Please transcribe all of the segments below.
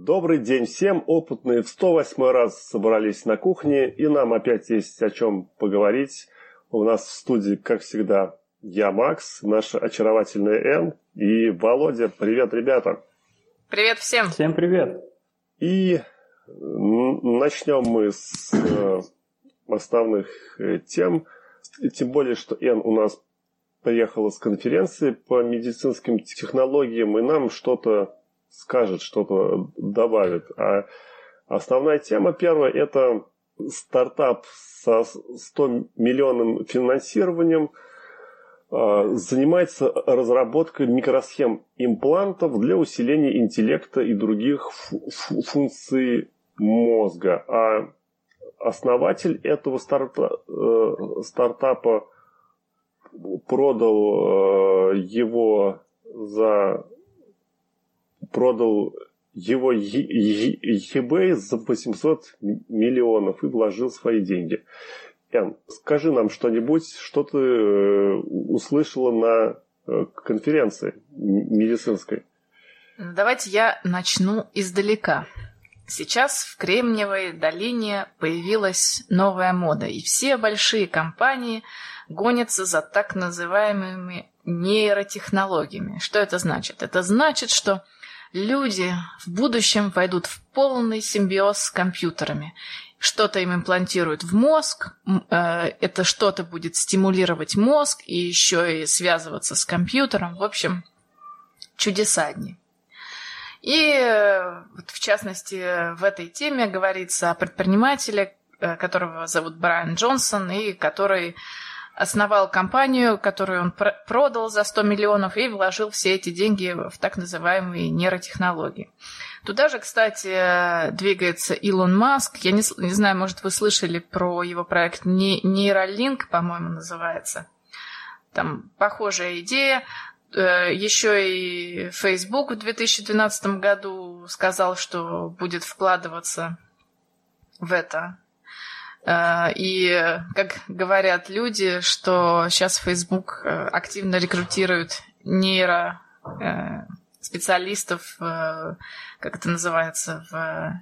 Добрый день всем. Опытные в 108 раз собрались на кухне, и нам опять есть о чем поговорить. У нас в студии, как всегда, я, Макс, наша очаровательная Н и Володя. Привет, ребята. Привет всем. Всем привет. И начнем мы с э, основных э, тем. Тем более, что Н у нас приехала с конференции по медицинским технологиям, и нам что-то скажет, что-то добавит. А основная тема первая – это стартап со 100 миллионным финансированием а, занимается разработкой микросхем имплантов для усиления интеллекта и других функций мозга. А основатель этого старта, э, стартапа продал э, его за продал его eBay за 800 миллионов и вложил свои деньги. Ян, скажи нам что-нибудь, что ты э, услышала на э, конференции медицинской. Давайте я начну издалека. Сейчас в Кремниевой долине появилась новая мода, и все большие компании гонятся за так называемыми нейротехнологиями. Что это значит? Это значит, что люди в будущем войдут в полный симбиоз с компьютерами. Что-то им имплантируют в мозг, э, это что-то будет стимулировать мозг и еще и связываться с компьютером. В общем, чудеса одни. И в частности в этой теме говорится о предпринимателе, э, которого зовут Брайан Джонсон, и который основал компанию, которую он продал за 100 миллионов и вложил все эти деньги в так называемые нейротехнологии. Туда же, кстати, двигается Илон Маск. Я не, не знаю, может, вы слышали про его проект Нейролинк, по-моему, называется. Там похожая идея. Э, Еще и Facebook в 2012 году сказал, что будет вкладываться в это и, как говорят люди, что сейчас Facebook э, активно рекрутирует нейро э, специалистов, как это называется, в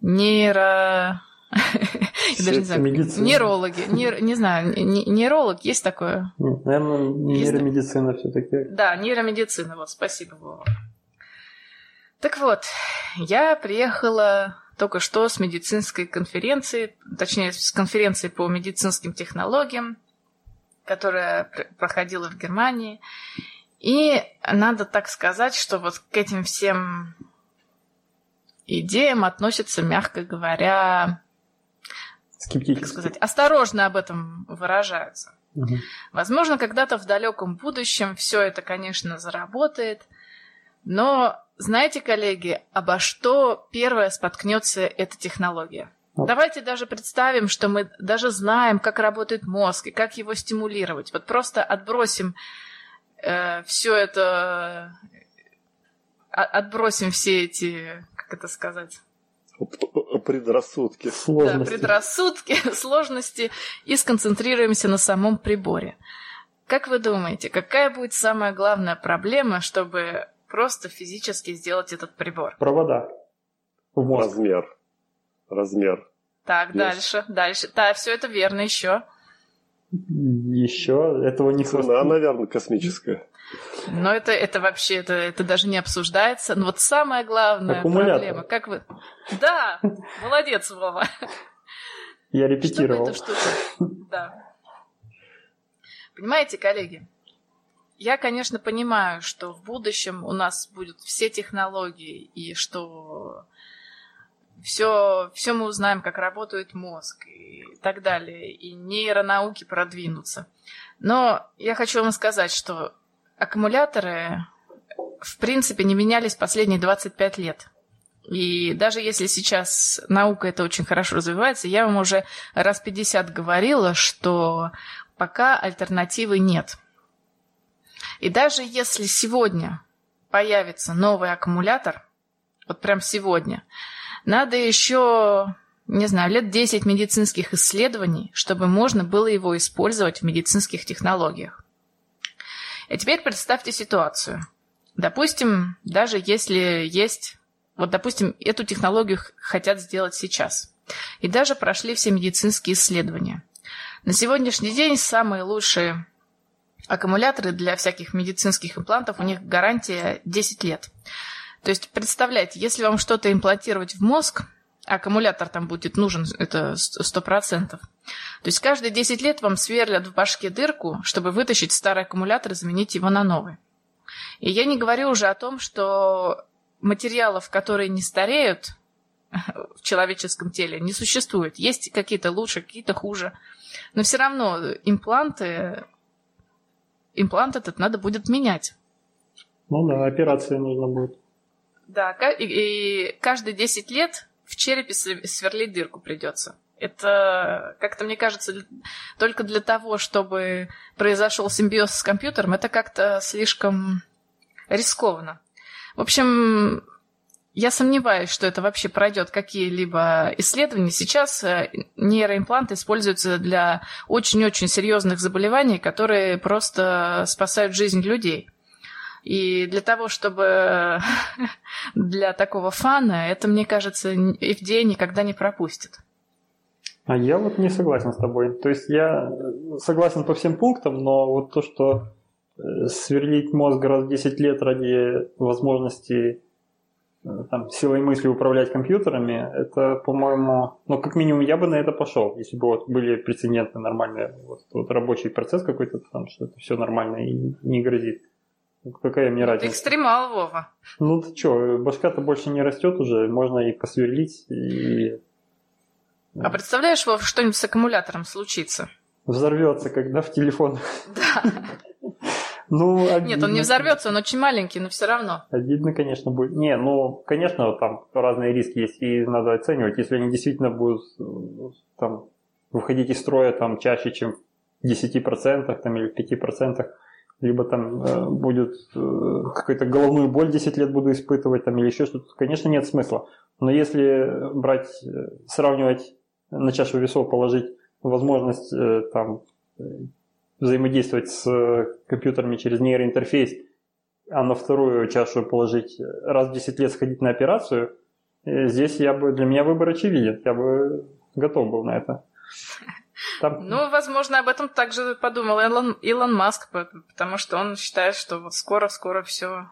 нейро... Даже не знаю, нейрологи, нейр, не знаю, нейролог есть такое? Наверное, нейромедицина все-таки. Да, нейромедицина, вот, спасибо, Вова. Так вот, я приехала только что с медицинской конференции, точнее, с конференции по медицинским технологиям, которая проходила в Германии. И надо так сказать, что вот к этим всем идеям относятся, мягко говоря, Скептически. сказать, осторожно об этом выражаются. Угу. Возможно, когда-то в далеком будущем все это, конечно, заработает, но знаете, коллеги, обо что первое споткнется эта технология? Давайте даже представим, что мы даже знаем, как работает мозг и как его стимулировать. Вот просто отбросим э, все это, э, отбросим все эти, как это сказать? Предрассудки. Сложности. Да, предрассудки, сложности и сконцентрируемся на самом приборе. Как вы думаете, какая будет самая главная проблема, чтобы просто физически сделать этот прибор. Провода. В мозг. Размер. Размер. Так, Есть. дальше, дальше. Да, все это верно еще. Еще этого не Цена, хватит. наверное, космическая. Но это, это вообще, это, это даже не обсуждается. Но вот самая главная Аккумулятор. проблема, как вы... Да, молодец, Вова. Я репетировал. Что это штука? Да. Понимаете, коллеги, я, конечно, понимаю, что в будущем у нас будут все технологии, и что все, все мы узнаем, как работает мозг и так далее, и нейронауки продвинутся. Но я хочу вам сказать, что аккумуляторы в принципе не менялись последние 25 лет. И даже если сейчас наука это очень хорошо развивается, я вам уже раз 50 говорила, что пока альтернативы нет – и даже если сегодня появится новый аккумулятор, вот прям сегодня, надо еще, не знаю, лет 10 медицинских исследований, чтобы можно было его использовать в медицинских технологиях. И теперь представьте ситуацию. Допустим, даже если есть Вот, допустим, эту технологию хотят сделать сейчас. И даже прошли все медицинские исследования. На сегодняшний день самые лучшие аккумуляторы для всяких медицинских имплантов, у них гарантия 10 лет. То есть, представляете, если вам что-то имплантировать в мозг, аккумулятор там будет нужен, это 100%. То есть каждые 10 лет вам сверлят в башке дырку, чтобы вытащить старый аккумулятор и заменить его на новый. И я не говорю уже о том, что материалов, которые не стареют в человеческом теле, не существует. Есть какие-то лучше, какие-то хуже. Но все равно импланты, имплант этот надо будет менять. Ну да, операция нужно будет. Да, и, и каждые 10 лет в черепе сверлить дырку придется. Это, как-то мне кажется, только для того, чтобы произошел симбиоз с компьютером, это как-то слишком рискованно. В общем, я сомневаюсь, что это вообще пройдет какие-либо исследования. Сейчас э, нейроимпланты используются для очень-очень серьезных заболеваний, которые просто спасают жизнь людей. И для того, чтобы для такого фана, это, мне кажется, FDA никогда не пропустит. А я вот не согласен с тобой. То есть я согласен по всем пунктам, но вот то, что э, сверлить мозг раз в 10 лет ради возможности э, там, силой мысли управлять компьютерами, это, по-моему, ну, как минимум, я бы на это пошел, если бы вот были прецеденты нормальные, вот, вот рабочий процесс какой-то там, что это все нормально и не грозит. Какая мне разница? Ты экстремал, Вова. Ну ты что, башка-то больше не растет уже, можно и посверлить, и... А представляешь, Вов, что-нибудь с аккумулятором случится? Взорвется, когда в телефон. Да. Ну, обидно. Нет, он не взорвется, он очень маленький, но все равно. Обидно, конечно, будет. Не, ну, конечно, там разные риски есть, и надо оценивать. Если они действительно будут там выходить из строя там чаще, чем в 10% там, или в 5%, либо там э, будет э, какую-то головную боль 10 лет буду испытывать, там, или еще что-то, конечно, нет смысла. Но если брать, э, сравнивать, на чашу весов положить возможность э, там, э, взаимодействовать с компьютерами через нейроинтерфейс, а на вторую чашу положить раз в 10 лет сходить на операцию, э, здесь я бы, для меня выбор очевиден, я бы готов был на это. Там... Ну, возможно, об этом также подумал Илон, Илон Маск, потому что он считает, что вот скоро-скоро все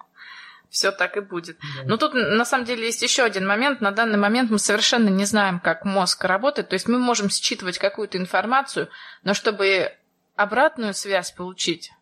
все так и будет. Да. Но тут на самом деле есть еще один момент. На данный момент мы совершенно не знаем, как мозг работает. То есть мы можем считывать какую-то информацию, но чтобы обратную связь получить,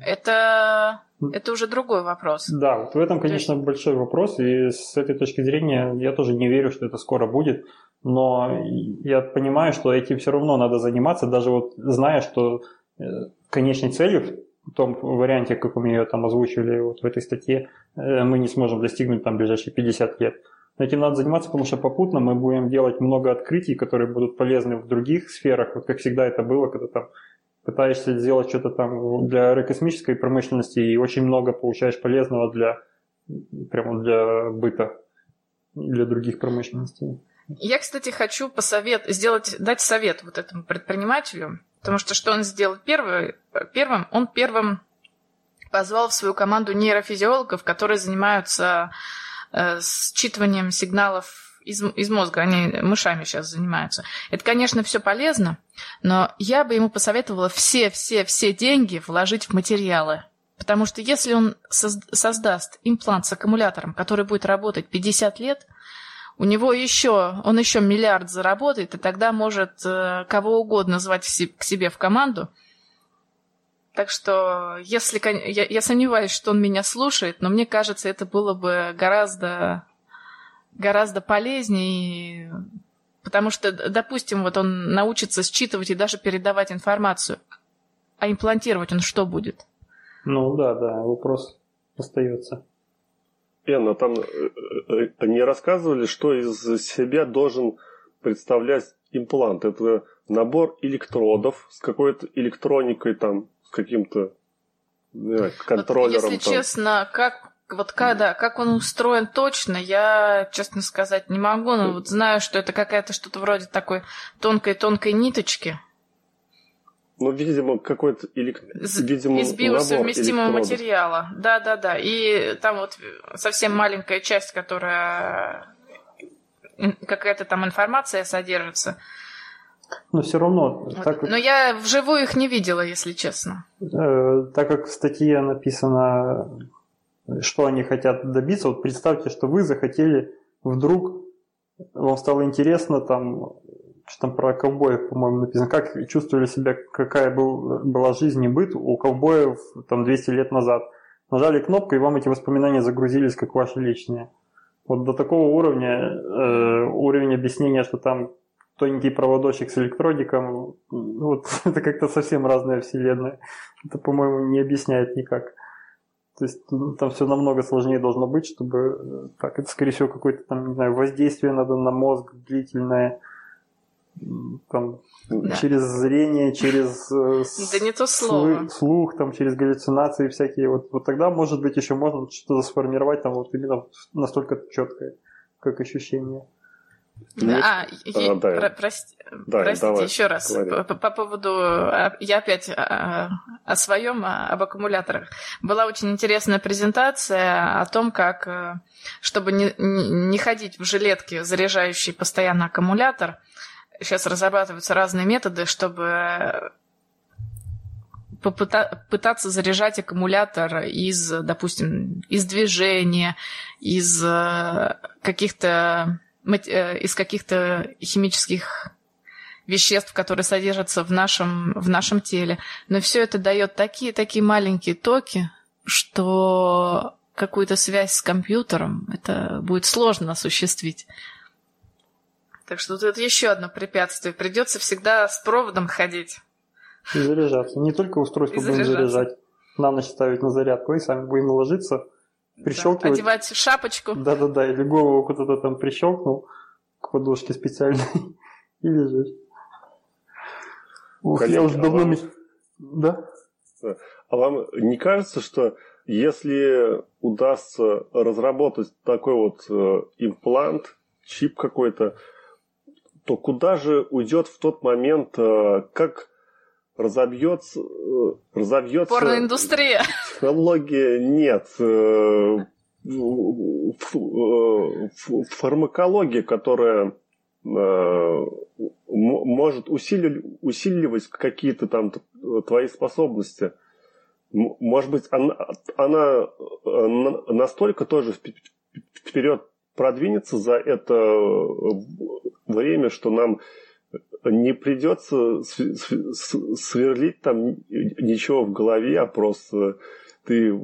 это, это уже другой вопрос. Да, вот в этом, конечно, есть... большой вопрос. И с этой точки зрения я тоже не верю, что это скоро будет но я понимаю, что этим все равно надо заниматься, даже вот зная, что э, конечной целью в том варианте, как мы ее там озвучивали вот в этой статье, э, мы не сможем достигнуть там ближайшие 50 лет. Но этим надо заниматься, потому что попутно мы будем делать много открытий, которые будут полезны в других сферах, вот как всегда это было, когда там пытаешься сделать что-то там для аэрокосмической промышленности и очень много получаешь полезного для прямо для быта, для других промышленностей. Я, кстати, хочу посовет... сделать, дать совет вот этому предпринимателю, потому что что он сделал первый, первым? Он первым позвал в свою команду нейрофизиологов, которые занимаются э, считыванием сигналов из, из мозга. Они мышами сейчас занимаются. Это, конечно, все полезно, но я бы ему посоветовала все-все-все деньги вложить в материалы. Потому что если он создаст имплант с аккумулятором, который будет работать 50 лет, у него еще, он еще миллиард заработает, и тогда может э, кого угодно звать к себе в команду. Так что, если я, я сомневаюсь, что он меня слушает, но мне кажется, это было бы гораздо, гораздо полезнее, потому что, допустим, вот он научится считывать и даже передавать информацию, а имплантировать он что будет? Ну да, да, вопрос остается. Энна, там э, э, не рассказывали, что из себя должен представлять имплант? Это набор электродов с какой-то электроникой там, с каким-то контроллером. Вот, если там. честно, как вот когда, как он устроен точно, я, честно сказать, не могу, но вот знаю, что это какая-то что-то вроде такой тонкой-тонкой ниточки. Ну, видимо, какой-то или видимо, из биосовместимого материала. Да, да, да. И там вот совсем маленькая часть, которая какая-то там информация содержится. Но все равно. Вот. Так, Но я вживую их не видела, если честно. Э, так как в статье написано, что они хотят добиться, вот представьте, что вы захотели вдруг, вам стало интересно там что там про ковбоев, по-моему, написано, как чувствовали себя, какая был, была жизнь и быт у ковбоев там 200 лет назад. Нажали кнопку, и вам эти воспоминания загрузились как ваши личные. Вот до такого уровня, э, уровень объяснения, что там тоненький проводочек с электродиком, вот это как-то совсем разная вселенная. Это, по-моему, не объясняет никак. То есть ну, там все намного сложнее должно быть, чтобы э, так, это скорее всего какое-то там, не знаю, воздействие надо на мозг длительное, там, да. через зрение, через э, да не то слово. слух, там, через галлюцинации всякие. Вот, вот тогда, может быть, еще можно что-то сформировать там вот именно настолько четкое, как ощущение. Ну, а, а, да. про, прости, да, простите, давай, еще раз. По, по поводу, а, я опять о, а, о своем, об аккумуляторах. Была очень интересная презентация о том, как, чтобы не, не ходить в жилетке, заряжающий постоянно аккумулятор, сейчас разрабатываются разные методы, чтобы попытаться заряжать аккумулятор из, допустим, из движения, из каких-то из каких-то химических веществ, которые содержатся в нашем, в нашем теле. Но все это дает такие, такие маленькие токи, что какую-то связь с компьютером это будет сложно осуществить. Так что тут еще одно препятствие. Придется всегда с проводом ходить. И заряжаться. Не только устройство и будем заряжать. На ночь ставить на зарядку и сами будем ложиться, прищелкивать. Да, одевать шапочку. Да-да-да, или голову куда-то там прищелкнул к подушке специальной и лежишь. Ух, я уже а давно... Вам... Да? А вам не кажется, что если удастся разработать такой вот э, имплант, чип какой-то, то куда же уйдет в тот момент, э, как разобьется, э, разобьется... Порноиндустрия. Технология нет. Э, фармакология, которая может усиливать какие-то там твои способности. Может быть, она, она настолько тоже вперед продвинется за это время, что нам не придется сверлить там ничего в голове, а просто ты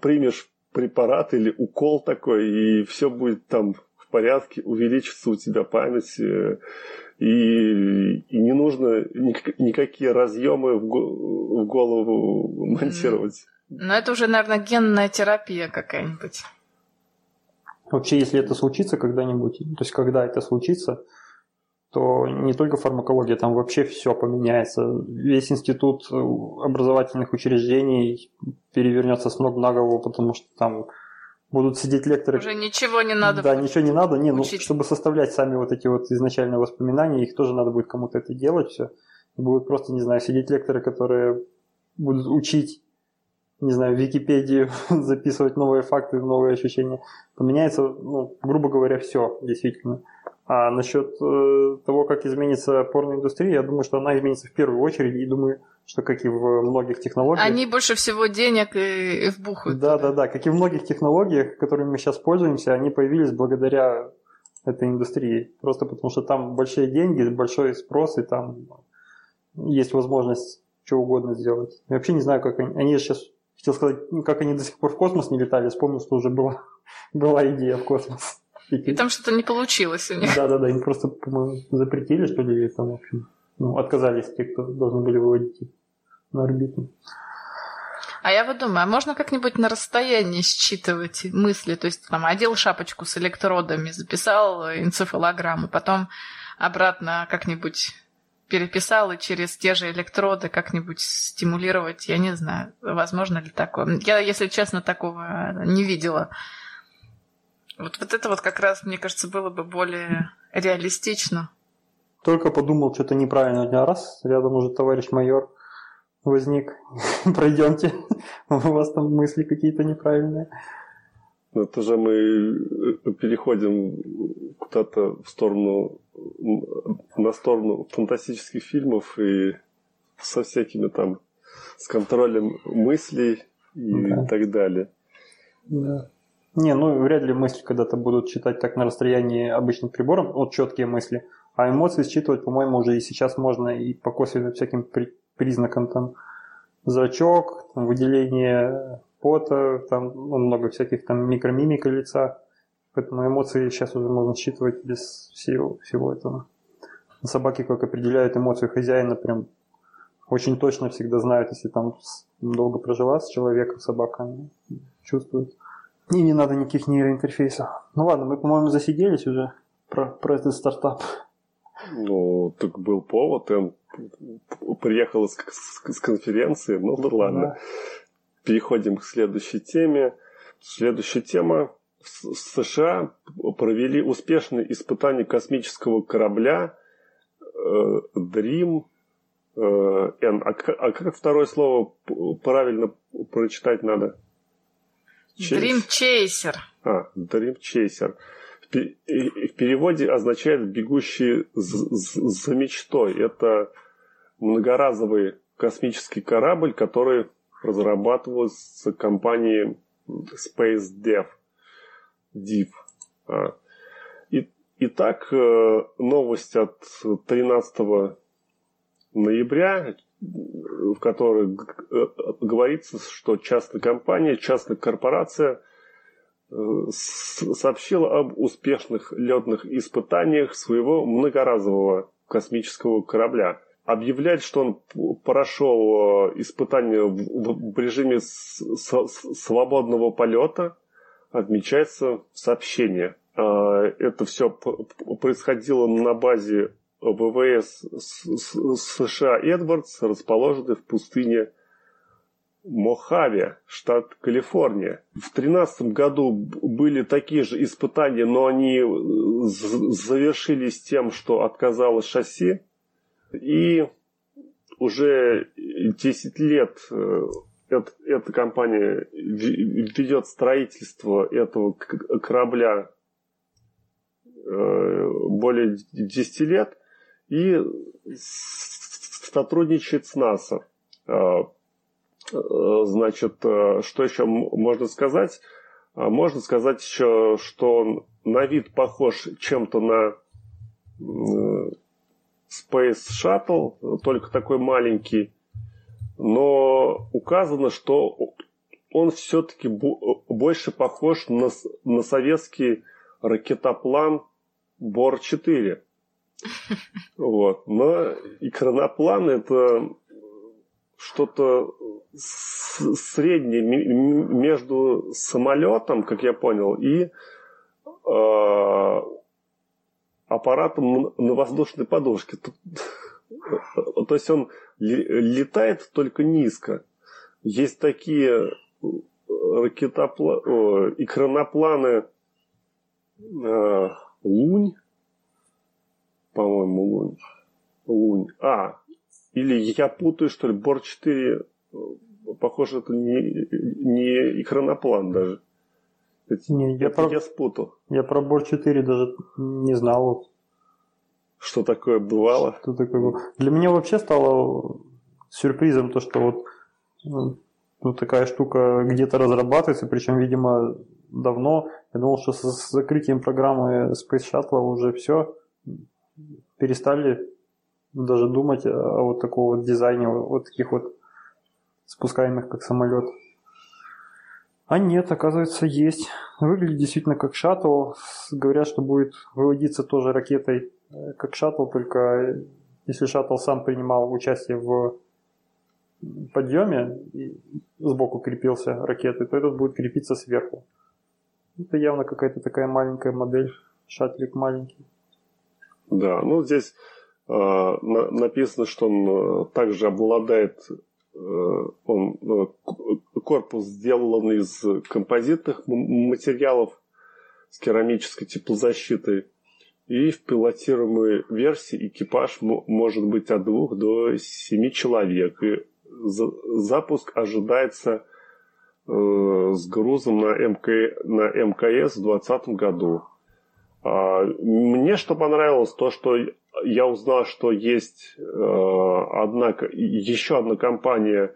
примешь препарат или укол такой, и все будет там в порядке, увеличится у тебя память, э, и, и не нужно никакие разъемы в голову монтировать. Ну, это уже, наверное, генная терапия какая-нибудь. Вообще, если это случится когда-нибудь, то есть когда это случится, то не только фармакология, там вообще все поменяется. Весь институт образовательных учреждений перевернется с ног на голову, потому что там будут сидеть лекторы. Уже ничего не надо. Да, ничего не надо. Не, ну, чтобы составлять сами вот эти вот изначальные воспоминания, их тоже надо будет кому-то это делать все. Будут просто, не знаю, сидеть лекторы, которые будут учить не знаю, в Википедию записывать новые факты, новые ощущения. Поменяется, ну, грубо говоря, все, действительно. А насчет э, того, как изменится порноиндустрия, я думаю, что она изменится в первую очередь, и думаю, что как и в многих технологиях... Они больше всего денег и, и вбухают. Да, да, да. Как и в многих технологиях, которыми мы сейчас пользуемся, они появились благодаря этой индустрии. Просто потому что там большие деньги, большой спрос, и там есть возможность что угодно сделать. Я вообще не знаю, как они... Они сейчас Хотел сказать, как они до сих пор в космос не летали, вспомнил, что уже была, была идея в космос. И там что-то не получилось у них. Да-да-да, им просто, по-моему, запретили, что ли, или там, в общем, ну, отказались те, кто должны были выводить их на орбиту. А я вот думаю, а можно как-нибудь на расстоянии считывать мысли? То есть там одел шапочку с электродами, записал энцефалограмму, потом обратно как-нибудь переписал и через те же электроды как-нибудь стимулировать, я не знаю, возможно ли такое. Я, если честно, такого не видела. Вот, вот это вот как раз, мне кажется, было бы более реалистично. только подумал что-то неправильно, а раз, рядом уже товарищ майор возник. Пройдемте, у вас там мысли какие-то неправильные. Ну, это же мы э, переходим куда-то в сторону, на сторону фантастических фильмов и со всякими там, с контролем мыслей и да. так далее. Да. Не, ну вряд ли мысли когда-то будут читать так на расстоянии обычным прибором, вот четкие мысли. А эмоции считывать, по-моему, уже и сейчас можно и по косвенным всяким при, признакам там зрачок, там, выделение пота, там ну, много всяких там микромимика лица. Поэтому эмоции сейчас уже можно считывать без всего, всего этого. Собаки как определяют эмоцию хозяина, прям очень точно всегда знают, если там долго прожила с человеком, собака чувствует. И не надо никаких нейроинтерфейсов. Ну ладно, мы, по-моему, засиделись уже про, про этот стартап. Ну, так был повод, он приехал с, с, с конференции, ну да ладно. Да. Переходим к следующей теме. Следующая тема. В США провели успешные испытания космического корабля э, Dream э, N. А, а как второе слово правильно прочитать надо? Dream Chaser. А, Dream Chaser. В переводе означает «бегущий за мечтой». Это многоразовый космический корабль, который разрабатывался компанией Space Dev. Div. А. Итак, э, новость от 13 ноября, в которой э, говорится, что частная компания, частная корпорация э, сообщила об успешных летных испытаниях своего многоразового космического корабля объявлять, что он прошел э, испытание в режиме свободного полета, отмечается в сообщении. А, это все происходило на базе ВВС США Эдвардс, расположенной в пустыне Мохаве, штат Калифорния. В 2013 году были такие же испытания, но они завершились тем, что отказалось шасси и уже 10 лет э, эта, эта компания ведет строительство этого корабля э, более 10 лет и сотрудничает с НАСА. А, э, значит, что еще можно сказать? А, можно сказать еще, что он на вид похож чем-то на Space Shuttle, только такой маленький, но указано, что он все-таки больше похож на, на советский ракетоплан Бор-4. Вот. Но икроноплан это что-то среднее между самолетом, как я понял, и э, аппаратом на воздушной подушке. То есть он летает только низко. Есть такие ракетопла... икронопланы э, Лунь, по-моему, Лунь. Лунь. А, или я путаю, что ли, Бор-4, похоже, это не, не икроноплан даже. Это, не, я, это про, я спутал. Я про Бор 4 даже не знал. Что такое бывало? Что такое было. Для меня вообще стало сюрпризом то, что вот ну, ну такая штука где-то разрабатывается, причем, видимо, давно. Я думал, что с закрытием программы Space Shuttle уже все перестали даже думать о вот такого вот дизайне, вот таких вот спускаемых как самолет. А нет, оказывается, есть. Выглядит действительно как шаттл. Говорят, что будет выводиться тоже ракетой э, как шаттл, только если шаттл сам принимал участие в подъеме и сбоку крепился ракетой, то этот будет крепиться сверху. Это явно какая-то такая маленькая модель, шаттлик маленький. Да, ну здесь э, на, написано, что он э, также обладает Э, он, э, корпус сделан из композитных материалов с керамической теплозащитой. И в пилотируемой версии экипаж может быть от двух до семи человек. И запуск ожидается э, с грузом на, МК, на МКС в 2020 году. А, мне что понравилось, то, что я узнал, что есть э, одна, еще одна компания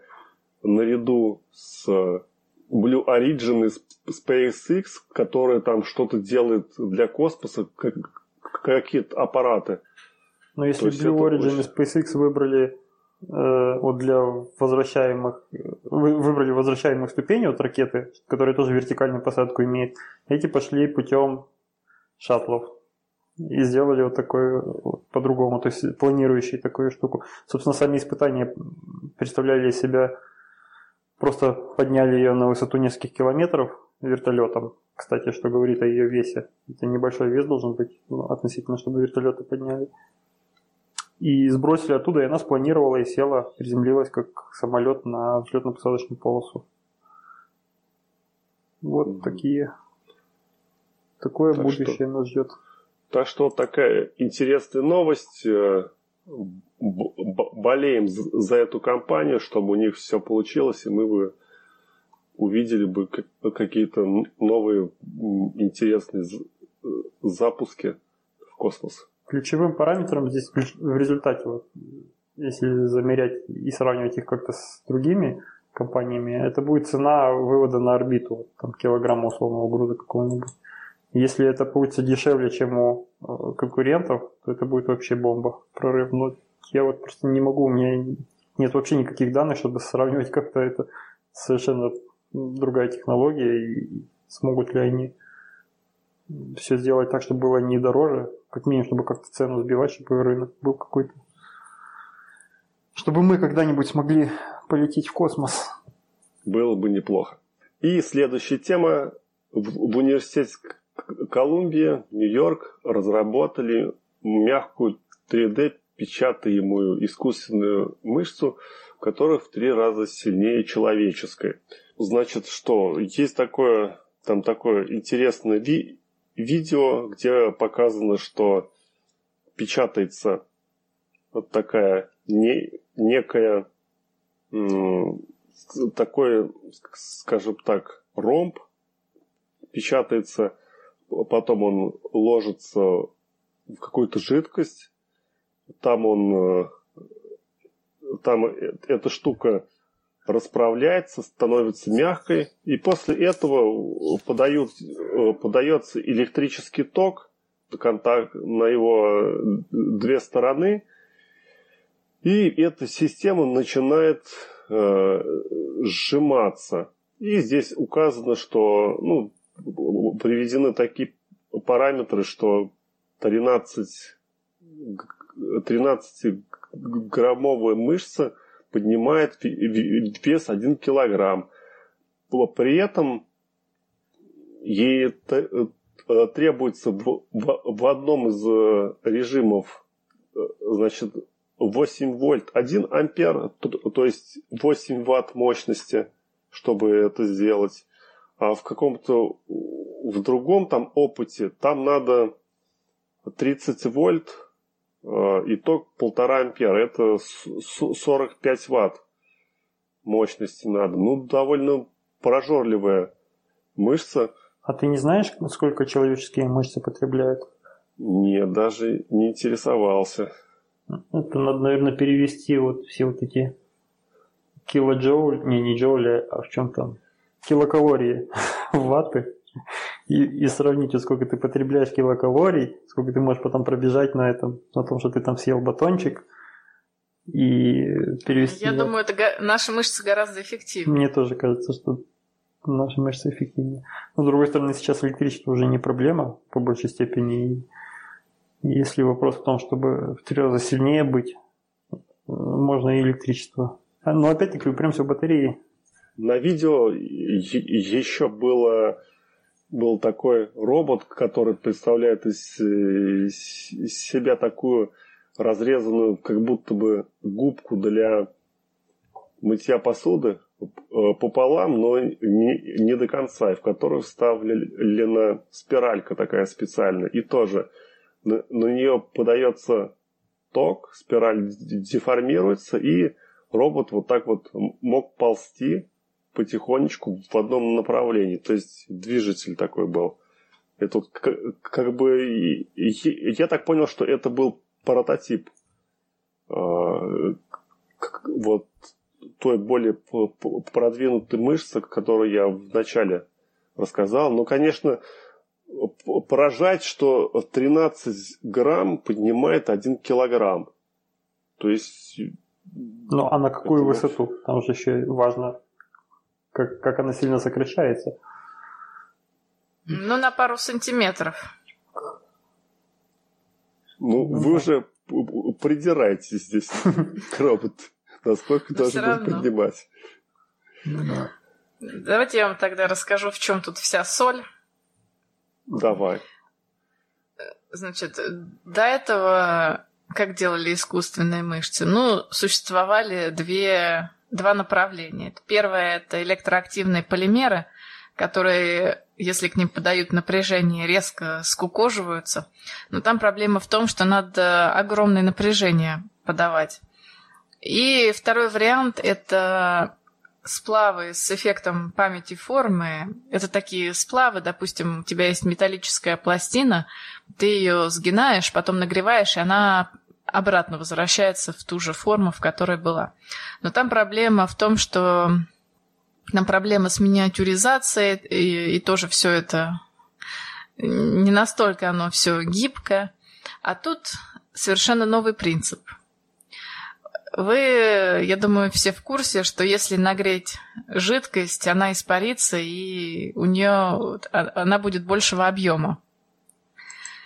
наряду с Blue Origin и SpaceX, которая там что-то делает для космоса, как, какие-то аппараты. Но если Blue Origin очень... и SpaceX выбрали э, вот для возвращаемых, вы, выбрали возвращаемых ступеней от ракеты, которые тоже вертикальную посадку имеют, эти пошли путем шаттлов и сделали вот такой по-другому, то есть планирующий такую штуку. Собственно, сами испытания представляли из себя, просто подняли ее на высоту нескольких километров вертолетом, кстати, что говорит о ее весе. Это небольшой вес должен быть ну, относительно, чтобы вертолеты подняли. И сбросили оттуда, и она спланировала и села, приземлилась как самолет на взлетно-посадочную полосу. Вот mm-hmm. такие. Такое так будущее что, нас ждет. Так что такая интересная новость. Э, болеем за эту компанию, чтобы у них все получилось, и мы бы увидели бы какие-то новые интересные запуски в космос. Ключевым параметром здесь в результате, вот, если замерять и сравнивать их как-то с другими компаниями, это будет цена вывода на орбиту, там килограмма условного груза какого-нибудь. Если это получится дешевле, чем у э, конкурентов, то это будет вообще бомба, прорыв. Но я вот просто не могу, у меня нет вообще никаких данных, чтобы сравнивать как-то это совершенно другая технология, и смогут ли они все сделать так, чтобы было не дороже, как минимум, чтобы как-то цену сбивать, чтобы рынок был какой-то. Чтобы мы когда-нибудь смогли полететь в космос. Было бы неплохо. И следующая тема. В, в университете Колумбия, Нью-Йорк разработали мягкую 3D печатаемую искусственную мышцу, которая в три раза сильнее человеческой. Значит, что есть такое, там такое интересное ви- видео, где показано, что печатается вот такая не, некая такой, скажем так, ромб печатается, потом он ложится в какую-то жидкость, там он, э, там эта штука расправляется, становится мягкой, и после этого подают, э, подается электрический ток контакт на его две стороны, и эта система начинает э, сжиматься. И здесь указано, что ну, приведены такие параметры, что 13, 13-граммовая мышца поднимает вес 1 килограмм. При этом ей э, требуется в одном из э, режимов э, значит, 8 вольт 1 ампер, то есть 8 ватт мощности, чтобы это сделать. А в каком-то в другом там опыте там надо 30 вольт Э, итог полтора ампера. Это 45 ватт мощности надо. Ну, довольно прожорливая мышца. А ты не знаешь, сколько человеческие мышцы потребляют? Нет, даже не интересовался. Это надо, наверное, перевести вот все вот эти килоджоуль, не, не джоули, а в чем там, килокалории в ватты и, и сравнить, сколько ты потребляешь килокалорий, сколько ты можешь потом пробежать на этом, на том, что ты там съел батончик, и перевести... Я думаю, это наши мышцы гораздо эффективнее. Мне тоже кажется, что наши мышцы эффективнее. Но, с другой стороны, сейчас электричество уже не проблема, по большей степени. И если вопрос в том, чтобы в три раза сильнее быть, можно и электричество. Но опять-таки упремся в батареи. На видео еще было был такой робот, который представляет из, из себя такую разрезанную, как будто бы губку для мытья посуды э, пополам, но не, не до конца, и в которую вставлена спиралька такая специальная. И тоже на, на нее подается ток, спираль деформируется, и робот вот так вот мог ползти потихонечку в одном направлении. То есть движитель такой был. Это как, как бы... Я так понял, что это был прототип а, вот той более продвинутой мышцы, которую я вначале рассказал. Но, конечно, поражать, что 13 грамм поднимает 1 килограмм. То есть... Ну, а на какую высоту? Там же еще важно, как, как она сильно сокращается. Ну, на пару сантиметров. Ну, вы уже придираетесь здесь к роботу. Насколько должен был поднимать. Давайте я вам тогда расскажу, в чем тут вся соль. Давай. Значит, до этого как делали искусственные мышцы? Ну, существовали две, два направления. Первое – это электроактивные полимеры, которые, если к ним подают напряжение, резко скукоживаются. Но там проблема в том, что надо огромное напряжение подавать. И второй вариант – это сплавы с эффектом памяти формы. Это такие сплавы, допустим, у тебя есть металлическая пластина, ты ее сгинаешь, потом нагреваешь, и она обратно возвращается в ту же форму, в которой была. Но там проблема в том, что там проблема с миниатюризацией, и, и тоже все это не настолько оно все гибкое. А тут совершенно новый принцип – вы, я думаю, все в курсе, что если нагреть жидкость, она испарится, и у нее а, она будет большего объема.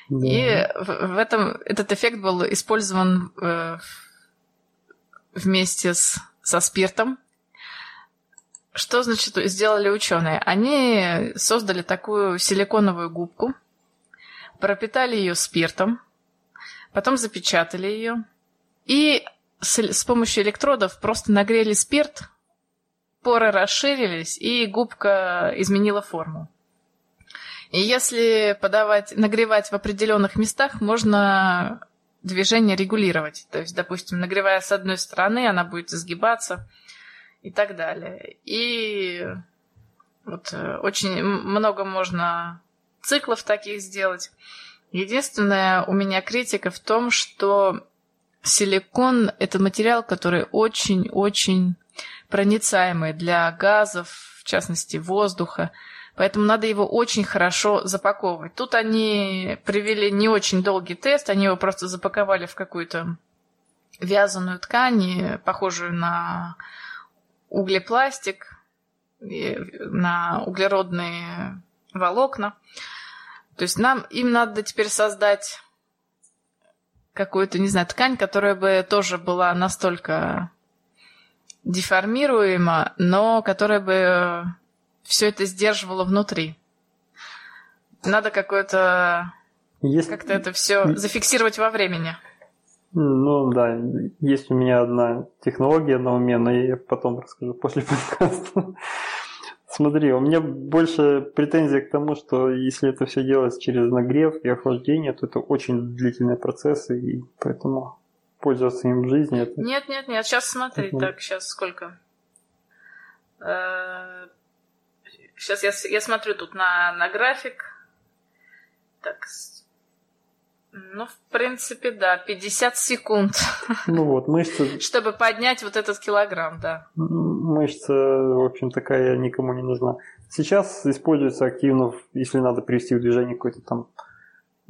Да. И в этом этот эффект был использован э, вместе с, со спиртом. Что значит сделали ученые? Они создали такую силиконовую губку, пропитали ее спиртом, потом запечатали ее и с, с помощью электродов просто нагрели спирт, поры расширились, и губка изменила форму. И если подавать, нагревать в определенных местах, можно движение регулировать. То есть, допустим, нагревая с одной стороны, она будет изгибаться и так далее. И вот э, очень много можно циклов таких сделать. Единственное, у меня критика в том, что Силикон – это материал, который очень-очень проницаемый для газов, в частности воздуха, поэтому надо его очень хорошо запаковывать. Тут они привели не очень долгий тест, они его просто запаковали в какую-то вязаную ткань, похожую на углепластик, на углеродные волокна. То есть нам им надо теперь создать какую-то, не знаю, ткань, которая бы тоже была настолько деформируема, но которая бы все это сдерживала внутри. Надо какое-то есть... как-то это все зафиксировать во времени. Ну да, есть у меня одна технология на уме, но я потом расскажу после подкаста. Смотри, у меня больше претензий к тому, что если это все делать через нагрев и охлаждение, то это очень длительный процесс, и поэтому пользоваться им в жизни это... Нет, нет, нет, сейчас смотри, это... так, сейчас сколько? Сейчас я, я смотрю тут на, на график. Так, ну, в принципе, да, 50 секунд. Ну вот, мышца... Чтобы поднять вот этот килограмм, да. Мышца, в общем, такая никому не нужна. Сейчас используется активно, если надо привести в движение какое-то там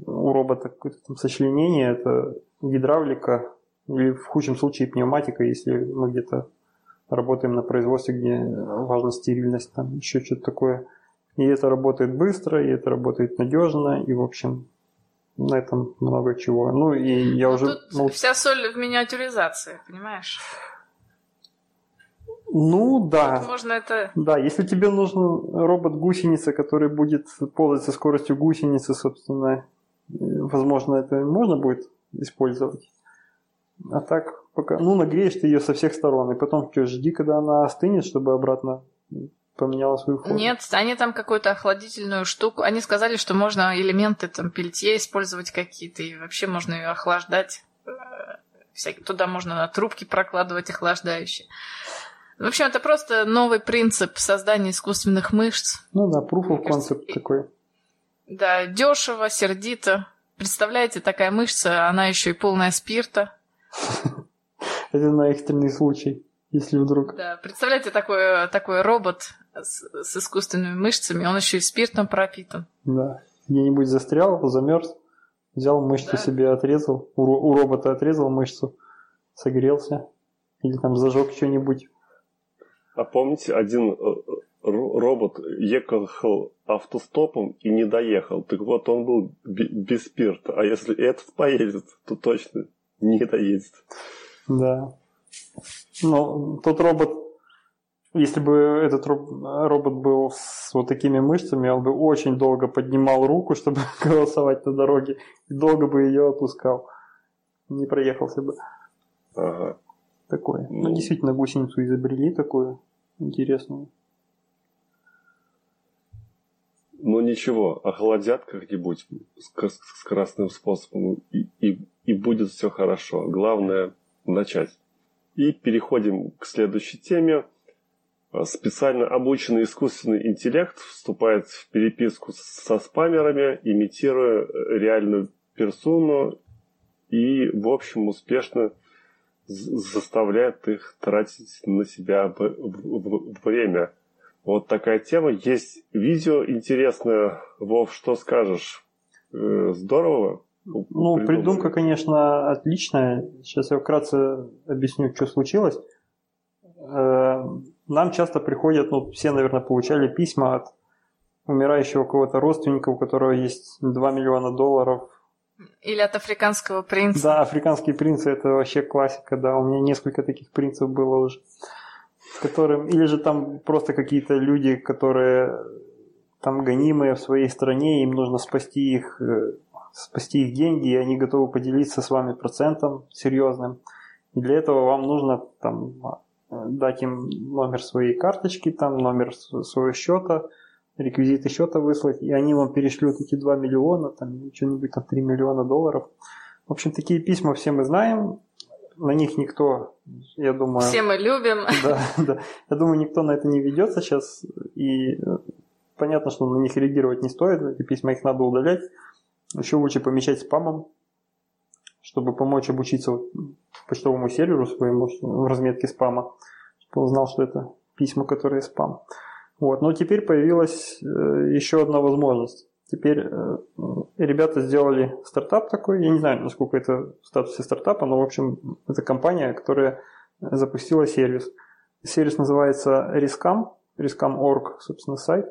у робота какое-то там сочленение, это гидравлика или в худшем случае пневматика, если мы где-то работаем на производстве, где важна стерильность, там еще что-то такое. И это работает быстро, и это работает надежно, и, в общем, на этом много чего. Ну и я Но уже... Тут ну, вся соль в миниатюризации, понимаешь? Ну да. Тут можно это... Да, если тебе нужен робот-гусеница, который будет ползать со скоростью гусеницы, собственно, возможно, это можно будет использовать. А так пока, ну, нагреешь ты ее со всех сторон, и потом что, жди, когда она остынет, чтобы обратно поменяла свою форму? Нет, они там какую-то охладительную штуку. Они сказали, что можно элементы там пельтье использовать какие-то, и вообще можно ее охлаждать. Э, всякие, туда можно на трубки прокладывать охлаждающие. В общем, это просто новый принцип создания искусственных мышц. Ну да, proof of concept такой. Да, дешево, сердито. Представляете, такая мышца, она еще и полная спирта. Это на экстренный случай, если вдруг. Да, представляете, такой, такой робот с, с искусственными мышцами, он еще и спиртом пропитан. Да, где-нибудь застрял, замерз, взял мышцу да. себе, отрезал, у, у робота отрезал мышцу, согрелся, или там зажег что-нибудь. А помните, один э, робот ехал автостопом и не доехал. Так вот, он был без спирта. А если этот поедет, то точно не доедет. Да. Но тот робот, если бы этот робот был с вот такими мышцами, он бы очень долго поднимал руку, чтобы голосовать на дороге, и долго бы ее опускал. Не проехался бы. Ага. Такое. Ну, ну действительно, гусеницу изобрели такую интересную. Ну ничего, охладят как-нибудь с красным способом, и, и, и будет все хорошо. Главное начать. И переходим к следующей теме. Специально обученный искусственный интеллект вступает в переписку со спамерами, имитируя реальную персону и, в общем, успешно заставляет их тратить на себя время. Вот такая тема. Есть видео интересное. Вов, что скажешь? Э, здорово? Ну, придумка, конечно, отличная. Сейчас я вкратце объясню, что случилось. Э, нам часто приходят, ну, все, наверное, получали письма от умирающего кого-то родственника, у которого есть 2 миллиона долларов. Или от африканского принца. Да, африканские принцы это вообще классика, да. У меня несколько таких принцев было уже которым, или же там просто какие-то люди, которые там гонимые в своей стране, им нужно спасти их, э, спасти их деньги, и они готовы поделиться с вами процентом серьезным. И для этого вам нужно там дать им номер своей карточки, там номер своего счета, реквизиты счета выслать, и они вам перешлют эти 2 миллиона, там что-нибудь там 3 миллиона долларов. В общем, такие письма все мы знаем, на них никто, я думаю... Все мы любим. Да, да. Я думаю, никто на это не ведется сейчас. И э, понятно, что на них реагировать не стоит. Эти письма их надо удалять. Еще лучше помечать спамом, чтобы помочь обучиться почтовому серверу своему в разметке спама, чтобы он знал, что это письма, которые спам. Вот. Но теперь появилась э, еще одна возможность. Теперь э, ребята сделали стартап такой, я не знаю, насколько это в статусе стартапа, но, в общем, это компания, которая запустила сервис. Сервис называется Riscam, Riscam.org, собственно, сайт.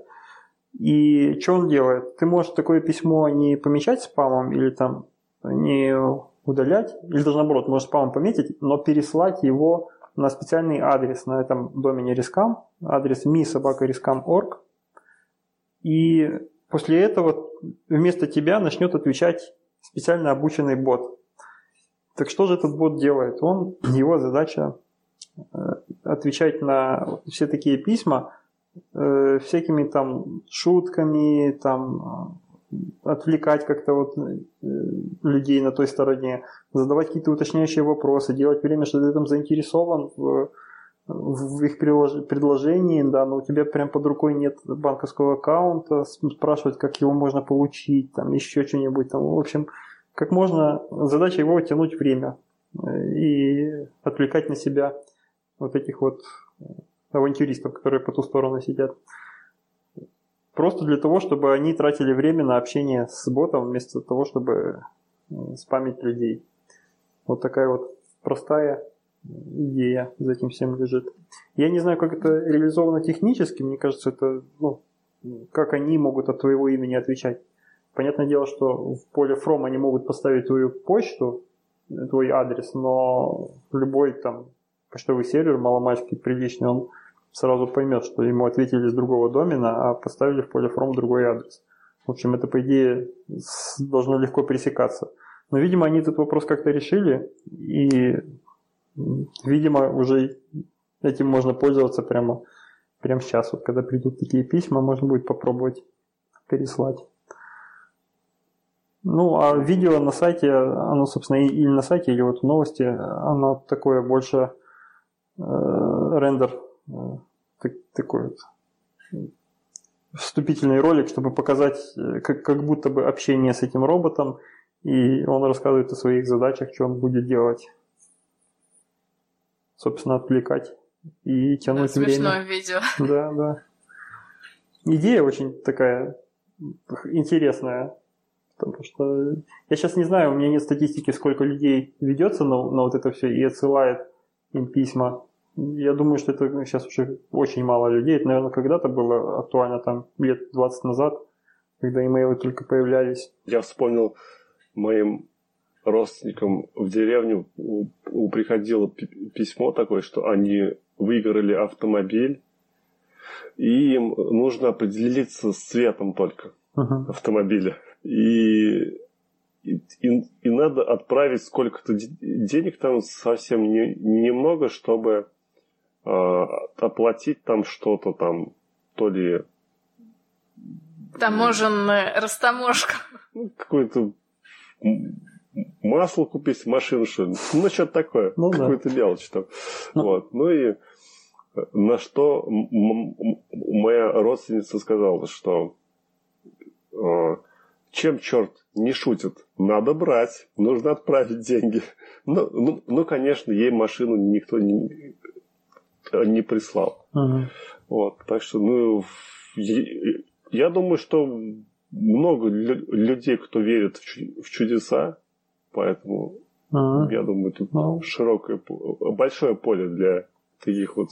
И что он делает? Ты можешь такое письмо не помечать спамом или там не удалять, или даже наоборот, можешь спамом пометить, но переслать его на специальный адрес на этом домене Riscam, адрес mi.sobaka.riscam.org. И После этого вместо тебя начнет отвечать специально обученный бот. Так что же этот бот делает? Он, его задача э, отвечать на все такие письма э, всякими там шутками, там э, отвлекать как-то вот людей на той стороне, задавать какие-то уточняющие вопросы, делать время, что ты там заинтересован в в их предложении, да, но у тебя прям под рукой нет банковского аккаунта, спрашивать, как его можно получить, там еще что-нибудь, там, в общем, как можно, задача его тянуть время э, и отвлекать на себя вот этих вот авантюристов, которые по ту сторону сидят. Просто для того, чтобы они тратили время на общение с ботом, вместо того, чтобы спамить людей. Вот такая вот простая идея за этим всем лежит. Я не знаю, как это реализовано технически, мне кажется, это, ну, как они могут от твоего имени отвечать. Понятное дело, что в поле from они могут поставить твою почту, твой адрес, но любой там почтовый сервер маломальский приличный, он сразу поймет, что ему ответили с другого домена, а поставили в поле from другой адрес. В общем, это, по идее, должно легко пересекаться. Но, видимо, они этот вопрос как-то решили, и Видимо, уже этим можно пользоваться прямо, прямо сейчас, вот когда придут такие письма, можно будет попробовать переслать. Ну, а видео на сайте, оно, собственно, или на сайте, или вот в новости, оно такое больше э, рендер, так, такой вот вступительный ролик, чтобы показать, э, как, как будто бы общение с этим роботом, и он рассказывает о своих задачах, что он будет делать. Собственно, отвлекать и тянуть да, время. Смешное видео. Да, да. Идея очень такая интересная. Потому что я сейчас не знаю, у меня нет статистики, сколько людей ведется на, на вот это все и отсылает им письма. Я думаю, что это сейчас уже очень мало людей. Это, наверное, когда-то было актуально, там, лет 20 назад, когда имейлы только появлялись. Я вспомнил моим родственникам в деревню приходило письмо такое, что они выиграли автомобиль, и им нужно определиться с цветом только uh-huh. автомобиля. И, и, и надо отправить сколько-то денег там совсем не, немного, чтобы оплатить там что-то там, то ли... Таможенная растаможка. Ну, какой-то масло купить, машину что Ну, что-то такое. Ну, Какую-то да. мелочь там. Ну. Вот. Ну и на что моя родственница сказала, что э, чем черт не шутит, надо брать, нужно отправить деньги. Ну, ну, ну конечно, ей машину никто не, не прислал. Uh-huh. Вот, так что, ну, я думаю, что много людей, кто верит в чудеса, поэтому uh-huh. я думаю, тут uh-huh. широкое, большое поле для таких вот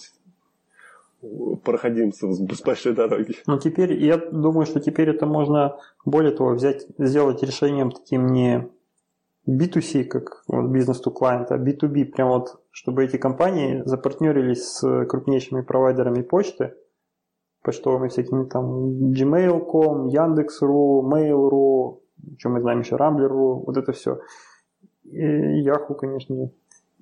проходимцев с большой дороги. Ну, теперь, я думаю, что теперь это можно, более того, взять, сделать решением таким не B2C, как вот, бизнес to client, а B2B, прям вот, чтобы эти компании запартнерились с крупнейшими провайдерами почты, почтовыми всякими там Gmail.com, Яндекс.ру, Mail.ru, что мы знаем еще, Rambler.ru, вот это все. И Yahoo, конечно,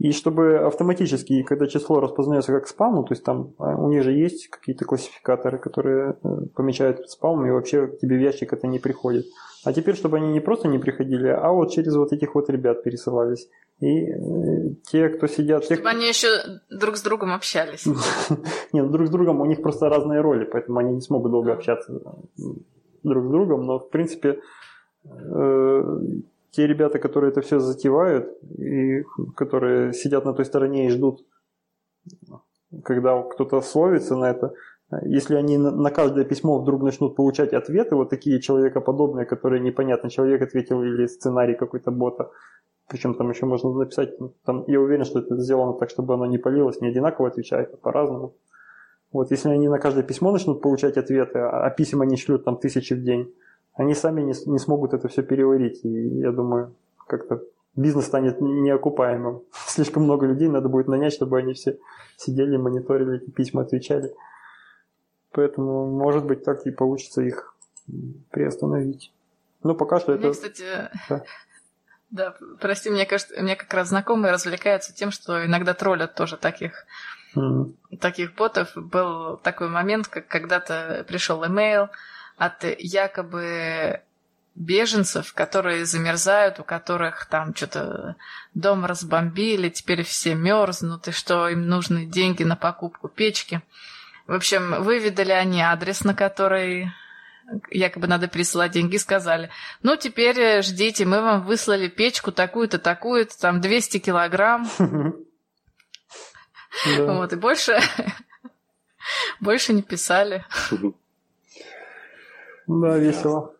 и чтобы автоматически, когда число распознается как спам, ну, то есть там а, у них же есть какие-то классификаторы, которые э, помечают спам, и вообще к тебе в ящик это не приходит. А теперь, чтобы они не просто не приходили, а вот через вот этих вот ребят пересылались. И э, те, кто сидят... Чтобы тех... они еще друг с другом общались. Нет, ну, друг с другом у них просто разные роли, поэтому они не смогут долго общаться друг с другом, но в принципе э, те ребята, которые это все затевают, и которые сидят на той стороне и ждут, когда кто-то словится на это, если они на каждое письмо вдруг начнут получать ответы, вот такие человекоподобные, которые непонятно, человек ответил или сценарий какой-то бота, причем там еще можно написать, там, я уверен, что это сделано так, чтобы оно не полилось, не одинаково отвечает, а по-разному. Вот если они на каждое письмо начнут получать ответы, а, а писем они шлют там тысячи в день, они сами не, не смогут это все переварить. И я думаю, как-то бизнес станет неокупаемым. Слишком много людей надо будет нанять, чтобы они все сидели, мониторили эти письма, отвечали. Поэтому, может быть, так и получится их приостановить. Ну, пока что мне, это... кстати, да. да, прости, мне кажется, мне как раз знакомые развлекаются тем, что иногда троллят тоже таких mm. таких ботов. Был такой момент, как когда-то пришел имейл, от якобы беженцев, которые замерзают, у которых там что-то дом разбомбили, теперь все мерзнут, и что им нужны деньги на покупку печки. В общем, выведали они адрес, на который якобы надо присылать деньги, сказали, ну, теперь ждите, мы вам выслали печку такую-то, такую-то, там 200 килограмм. Вот, и больше, больше не писали. Да, весело.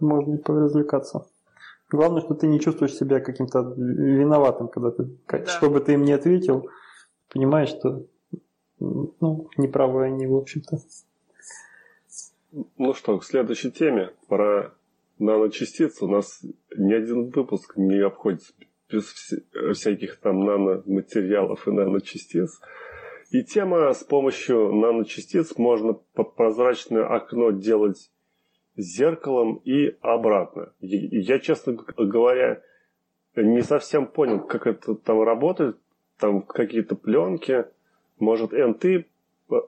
Можно и поразвлекаться. Главное, что ты не чувствуешь себя каким-то виноватым, когда ты, да. что бы ты им не ответил, понимаешь, что ну, неправы они, в общем-то. Ну что, к следующей теме. Про наночастицы. У нас ни один выпуск не обходится без всяких там наноматериалов и наночастиц. И тема с помощью наночастиц можно прозрачное окно делать зеркалом и обратно. Я, честно говоря, не совсем понял, как это там работает. Там какие-то пленки. Может, Эн, ты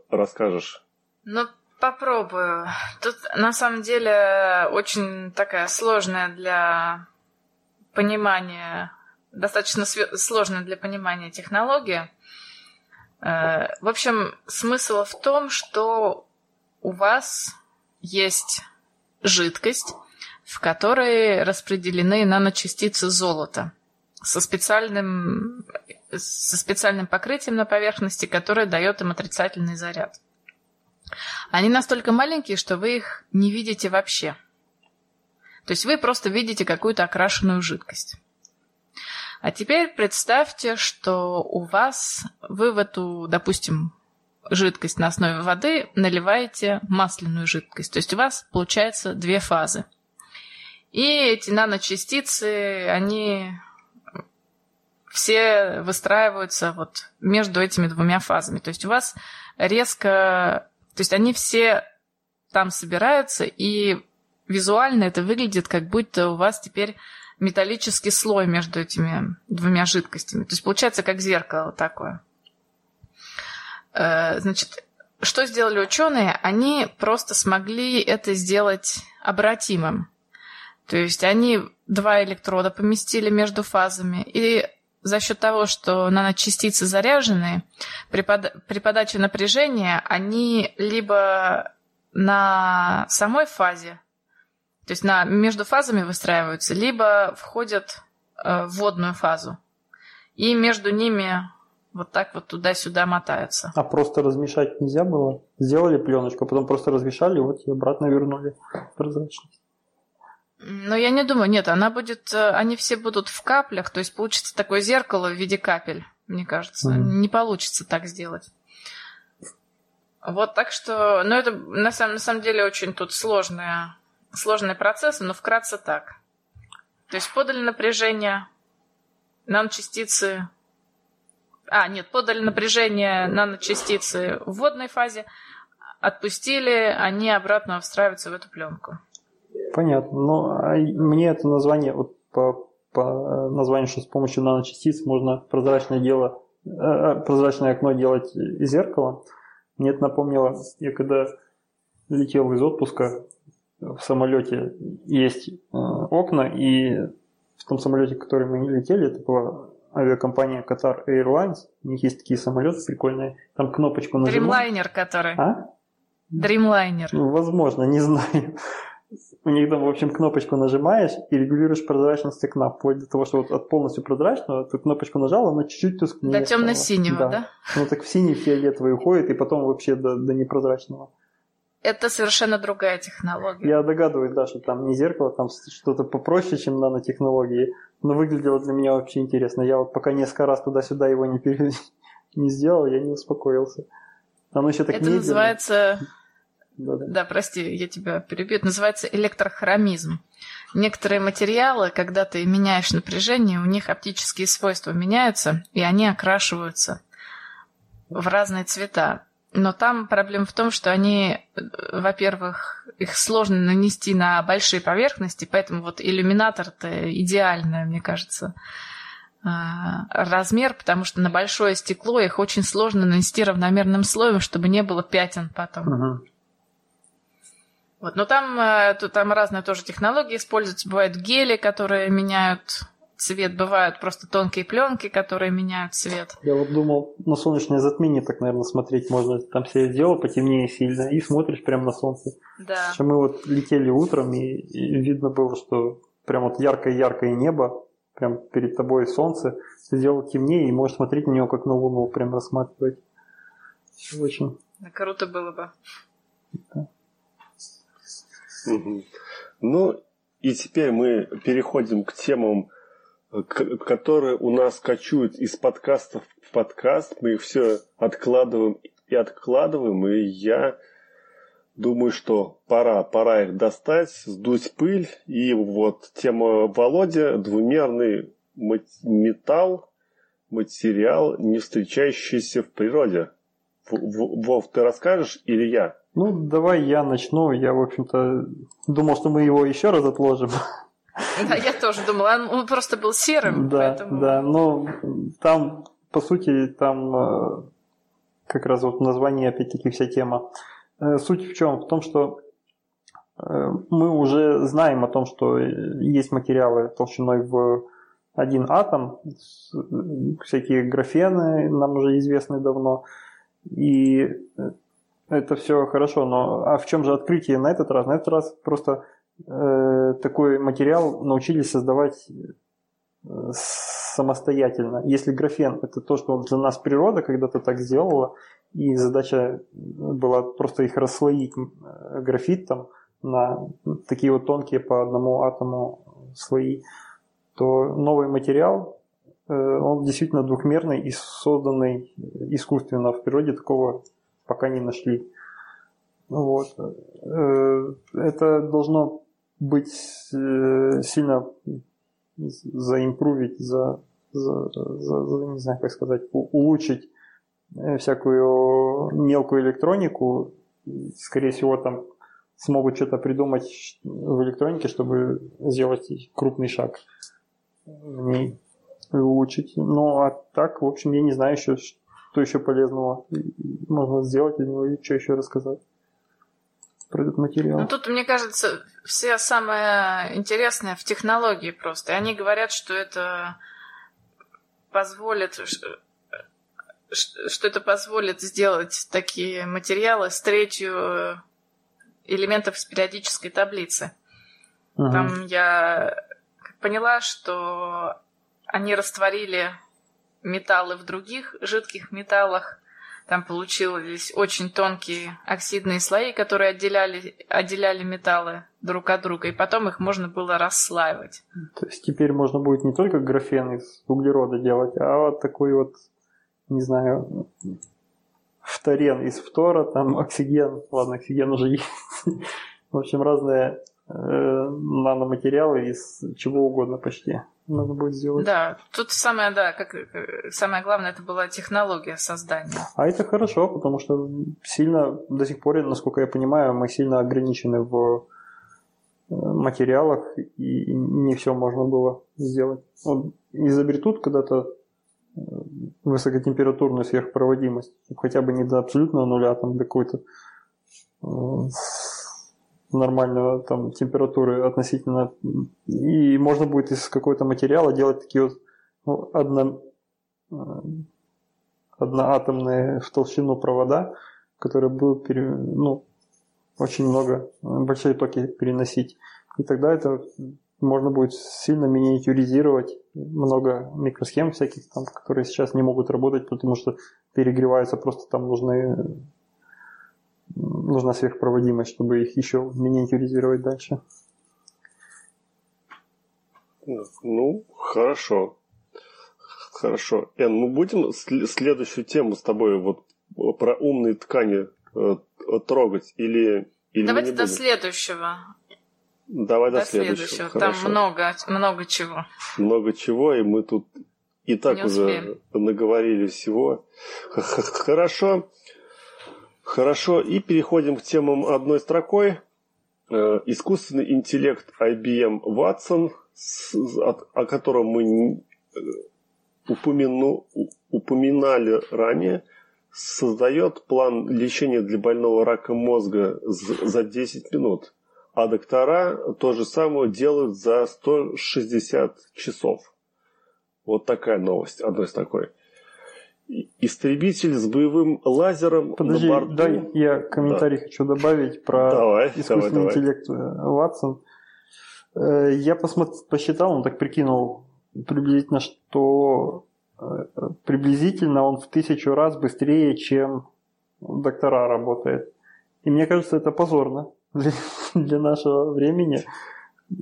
расскажешь Ну, попробую. Тут на самом деле очень такая сложная для понимания, достаточно сложная для понимания технология. Э, в общем, смысл в том, что у вас есть жидкость, в которой распределены наночастицы золота со специальным, со специальным покрытием на поверхности, которое дает им отрицательный заряд. Они настолько маленькие, что вы их не видите вообще. То есть вы просто видите какую-то окрашенную жидкость. А теперь представьте, что у вас, вы в эту, допустим, жидкость на основе воды наливаете масляную жидкость. То есть у вас получается две фазы. И эти наночастицы, они все выстраиваются вот между этими двумя фазами. То есть у вас резко... То есть они все там собираются, и визуально это выглядит, как будто у вас теперь металлический слой между этими двумя жидкостями. То есть получается как зеркало такое. Э, значит, что сделали ученые? Они просто смогли это сделать обратимым. То есть они два электрода поместили между фазами, и за счет того, что наночастицы заряжены, при, под... при подаче напряжения они либо на самой фазе то есть на, между фазами выстраиваются, либо входят э, в водную фазу. И между ними вот так вот туда-сюда мотаются. А просто размешать нельзя было? Сделали пленочку, потом просто размешали, вот и обратно вернули прозрачность. Но я не думаю, нет, она будет, э, они все будут в каплях, то есть получится такое зеркало в виде капель, мне кажется. Mm. Не получится так сделать. Вот так что, ну это на самом, на самом деле очень тут сложная сложные процессы, но вкратце так. То есть подали напряжение, наночастицы... А, нет, подали напряжение наночастицы в водной фазе, отпустили, они обратно встраиваются в эту пленку. Понятно. Но а мне это название, вот по, по названию, что с помощью наночастиц можно прозрачное дело, э, э прозрачное окно делать из зеркала. Мне это напомнило, я когда летел из отпуска, в самолете есть э, окна, и в том самолете, в который мы летели, это была авиакомпания Qatar Airlines. У них есть такие самолеты прикольные. Там кнопочку нажимаешь. Dreamliner, который. А? Dreamliner. Ну, возможно, не знаю. У них там, в общем, кнопочку нажимаешь и регулируешь прозрачность окна, вплоть до того, что вот от полностью прозрачного ты кнопочку нажал, она чуть-чуть тускнее До темно-синего, да. да? Ну так в синий фиолетовый уходит, и потом вообще до, до непрозрачного. Это совершенно другая технология. Я догадываюсь, да, что там не зеркало, там что-то попроще, чем нанотехнологии. Но выглядело для меня вообще интересно. Я вот пока несколько раз туда-сюда его не, пере... не сделал, я не успокоился. Оно еще так Это медленно. называется... Да, да. да, прости, я тебя перебью. Это называется электрохромизм. Некоторые материалы, когда ты меняешь напряжение, у них оптические свойства меняются, и они окрашиваются в разные цвета. Но там проблема в том, что они, э, во-первых, их сложно нанести на большие поверхности, поэтому вот иллюминатор-то идеальный, мне кажется, э, размер, потому что на большое стекло их очень сложно нанести равномерным слоем, чтобы не было пятен потом. Uh-huh. Вот, но там, э, там разные тоже технологии используются. Бывают гели, которые меняют цвет. Бывают просто тонкие пленки, которые меняют цвет. Я вот думал, на солнечное затмение так, наверное, смотреть можно. Там все сделал потемнее сильно, и смотришь прямо на солнце. Да. Что мы вот летели утром, и, и видно было, что прям вот яркое-яркое небо, прям перед тобой солнце, ты сделал темнее, и можешь смотреть на него как на луну, прям рассматривать. Очень. Да, круто было бы. Да. Угу. Ну, и теперь мы переходим к темам которые у нас кочуют из подкастов в подкаст. Мы их все откладываем и откладываем. И я думаю, что пора, пора их достать, сдуть пыль. И вот тема Володя – двумерный металл, материал, не встречающийся в природе. Вов, ты расскажешь или я? Ну, давай я начну. Я, в общем-то, думал, что мы его еще раз отложим. Да, я тоже думала, он просто был серым. Да, поэтому... да, но там, по сути, там э, как раз вот название, опять-таки, вся тема. э, суть в чем? В том, что э, мы уже знаем о том, что есть материалы толщиной в один атом, всякие графены нам уже известны давно, и это все хорошо, но а в чем же открытие на этот раз? На этот раз просто э, такой материал научились создавать э, самостоятельно. Если графен это то, что для нас природа когда-то так сделала, и задача была просто их расслоить, э, графит там, на такие вот тонкие по одному атому слои, то новый материал, э, он действительно двухмерный и созданный искусственно в природе такого пока не нашли. Вот. Э, это должно быть э, сильно заимпровить, за, за, за, за, не знаю, как сказать, улучшить э, всякую мелкую электронику. Скорее всего, там смогут что-то придумать в электронике, чтобы сделать крупный шаг в ней улучшить. Ну, а так, в общем, я не знаю еще, что еще полезного можно сделать из него и что еще рассказать этот материал. Ну тут, мне кажется, все самое интересное в технологии просто. И они говорят, что это позволит что это позволит сделать такие материалы с третью элементов из периодической таблицы. Угу. Там я поняла, что они растворили металлы в других жидких металлах. Там получились очень тонкие оксидные слои, которые отделяли, отделяли металлы друг от друга, и потом их можно было расслаивать. То есть теперь можно будет не только графен из углерода делать, а вот такой вот, не знаю, фторен из фтора, там оксиген, ладно, оксиген уже есть. В общем, разные э, наноматериалы из чего угодно почти надо будет сделать. Да, тут самое, да, как, самое главное, это была технология создания. А это хорошо, потому что сильно, до сих пор, насколько я понимаю, мы сильно ограничены в э, материалах, и не все можно было сделать. Вот изобретут когда-то э, высокотемпературную сверхпроводимость, хотя бы не до абсолютного нуля, там до какой-то э, нормального там температуры относительно и можно будет из какого-то материала делать такие вот ну, одно, э, одноатомные в толщину провода, которые будут пере, ну, очень много, большие токи переносить. И тогда это можно будет сильно миниатюризировать много микросхем всяких, там, которые сейчас не могут работать, потому что перегреваются, просто там нужны нужна сверхпроводимость, чтобы их еще миниатюризировать дальше. Ну, хорошо. Хорошо. Эн, мы будем следующую тему с тобой вот про умные ткани э, трогать или, или Давайте до следующего. Давай до, до следующего. следующего. Там много, много чего. Много чего, и мы тут и так уже наговорили всего. Хорошо. Хорошо, и переходим к темам одной строкой. Э, искусственный интеллект IBM Watson, о котором мы э, упомяну, упоминали ранее, создает план лечения для больного рака мозга за 10 минут, а доктора то же самое делают за 160 часов. Вот такая новость, одной из такой истребитель с боевым лазером Подожди, на борту. дай я комментарий да. хочу добавить про давай, искусственный давай, интеллект Ватсон. Э, я посчитал, он так прикинул приблизительно, что э, приблизительно он в тысячу раз быстрее, чем доктора работает. И мне кажется, это позорно для, для нашего времени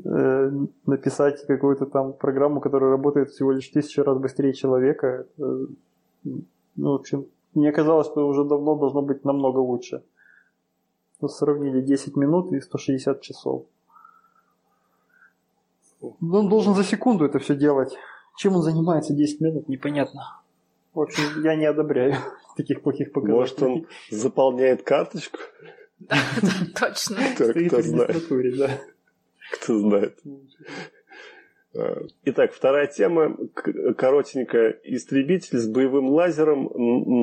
э, написать какую-то там программу, которая работает всего лишь тысячу раз быстрее человека. Ну, в общем, мне казалось, что уже давно должно быть намного лучше. Мы сравнили 10 минут и 160 часов. Ну, он должен за секунду это все делать. Чем он занимается 10 минут, непонятно. В общем, я не одобряю таких плохих показателей. Может, он заполняет карточку? Да, точно. Кто знает. Кто знает. Итак, вторая тема. Коротенькая. Истребитель с боевым лазером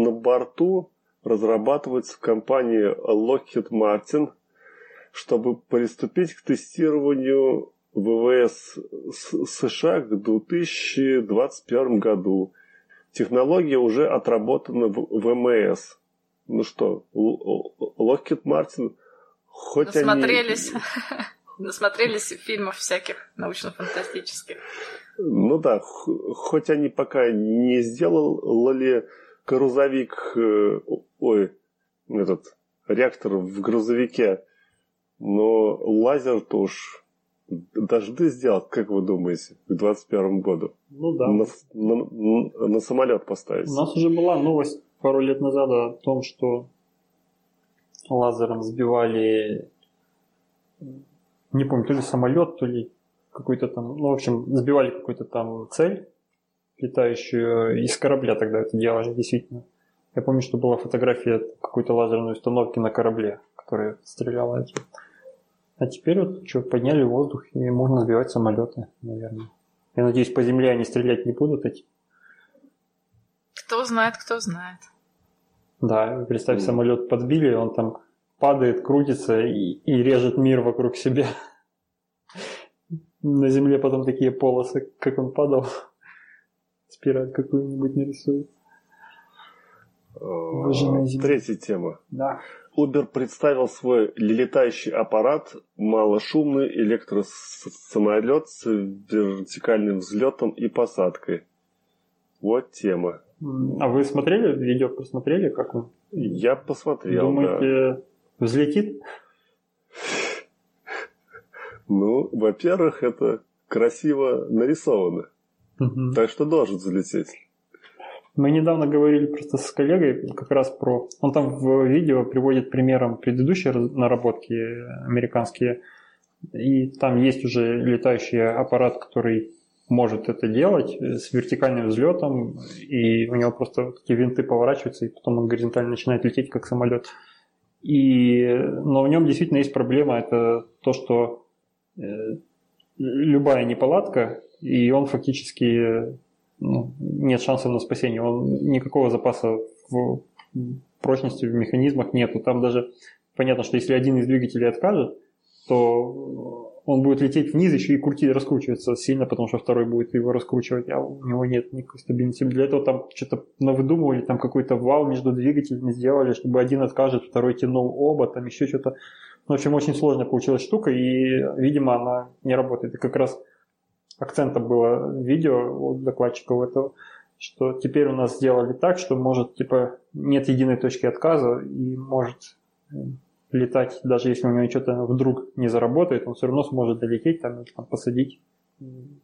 на борту разрабатывается в компании Lockheed Martin, чтобы приступить к тестированию ВВС США к 2021 году. Технология уже отработана в ВМС. Ну что, Lockheed Martin хоть Насмотрелись. они... Насмотрелись фильмов всяких научно-фантастических. Ну да, хоть они пока не сделали грузовик, э, ой, этот реактор в грузовике, но лазер-то уж дожди сделать, как вы думаете, к 2021 году? Ну да. На, на, на самолет поставить. У нас уже была новость пару лет назад о том, что лазером сбивали, не помню, то ли самолет, то ли какой-то там, ну, в общем, сбивали какую-то там цель, летающую из корабля тогда это делали, действительно. Я помню, что была фотография какой-то лазерной установки на корабле, которая стреляла эти. А теперь вот что, подняли воздух и можно сбивать самолеты, наверное. Я надеюсь, по земле они стрелять не будут эти. Кто знает, кто знает. Да, представь, самолет подбили, он там падает, крутится и, и режет мир вокруг себя. На земле потом такие полосы, как он падал. Спираль какую-нибудь нарисует. Третья тема. Да. Uber представил свой летающий аппарат, малошумный электросамолет с вертикальным взлетом и посадкой. Вот тема. А вы смотрели видео, посмотрели, как он? Я посмотрел, Думаете, да. Взлетит? Ну, во-первых, это красиво нарисовано. Угу. Так что должен взлететь. Мы недавно говорили просто с коллегой как раз про... Он там в видео приводит примером предыдущие наработки американские. И там есть уже летающий аппарат, который может это делать с вертикальным взлетом, и у него просто такие винты поворачиваются, и потом он горизонтально начинает лететь, как самолет. И, но в нем действительно есть проблема, это то, что э, любая неполадка, и он фактически ну, нет шансов на спасение. Он, никакого запаса в прочности в механизмах нету. Там даже понятно, что если один из двигателей откажет, то он будет лететь вниз еще и крутить, раскручиваться сильно, потому что второй будет его раскручивать, а у него нет никакой стабильности. Для этого там что-то навыдумывали, там какой-то вал между двигателями сделали, чтобы один откажет, второй тянул оба, там еще что-то. В общем, очень сложная получилась штука, и, видимо, она не работает. И как раз акцентом было видео у докладчиков этого, что теперь у нас сделали так, что может, типа, нет единой точки отказа и может летать, даже если у него что-то вдруг не заработает, он все равно сможет долететь, там, там посадить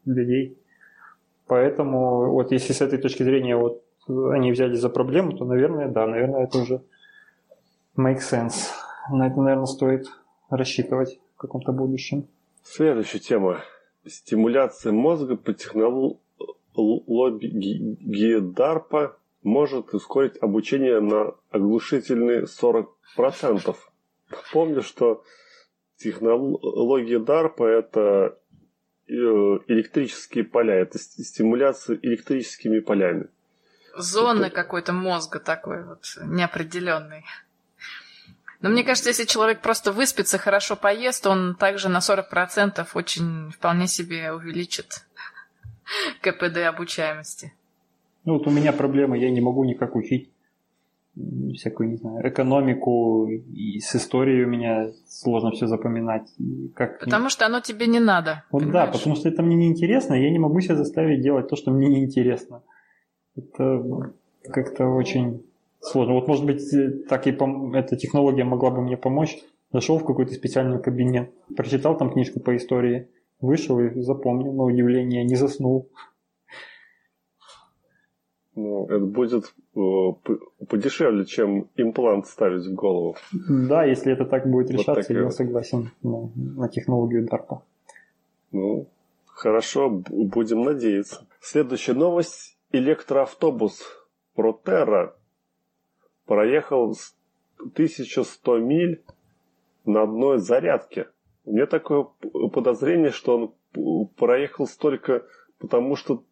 людей. Поэтому вот если с этой точки зрения вот они взяли за проблему, то, наверное, да, наверное, это уже make sense. На это, наверное, стоит рассчитывать в каком-то будущем. Следующая тема стимуляция мозга по технологии DARPA может ускорить обучение на оглушительные 40%. Помню, что технология DARPA – это э, электрические поля, это стимуляция электрическими полями. Зоны это... какой-то мозга такой вот неопределенный. Но мне кажется, если человек просто выспится, хорошо поест, он также на 40% очень вполне себе увеличит КПД обучаемости. Ну вот у меня проблема, я не могу никак учить всякую, не знаю, экономику, и с историей у меня сложно все запоминать. Как... Потому что оно тебе не надо. Вот понимаешь? да, потому что это мне неинтересно, и я не могу себя заставить делать то, что мне неинтересно. Это как-то очень сложно. Вот, может быть, э, так и пом- эта технология могла бы мне помочь. Зашел в какой-то специальный кабинет, прочитал там книжку по истории, вышел и запомнил, на удивление, не заснул. Ну, это будет э, подешевле, чем имплант ставить в голову. Да, если это так будет решаться, вот я согласен на, на технологию DARPA. Ну, хорошо, будем надеяться. Следующая новость. Электроавтобус Proterra проехал 1100 миль на одной зарядке. У меня такое подозрение, что он проехал столько, потому что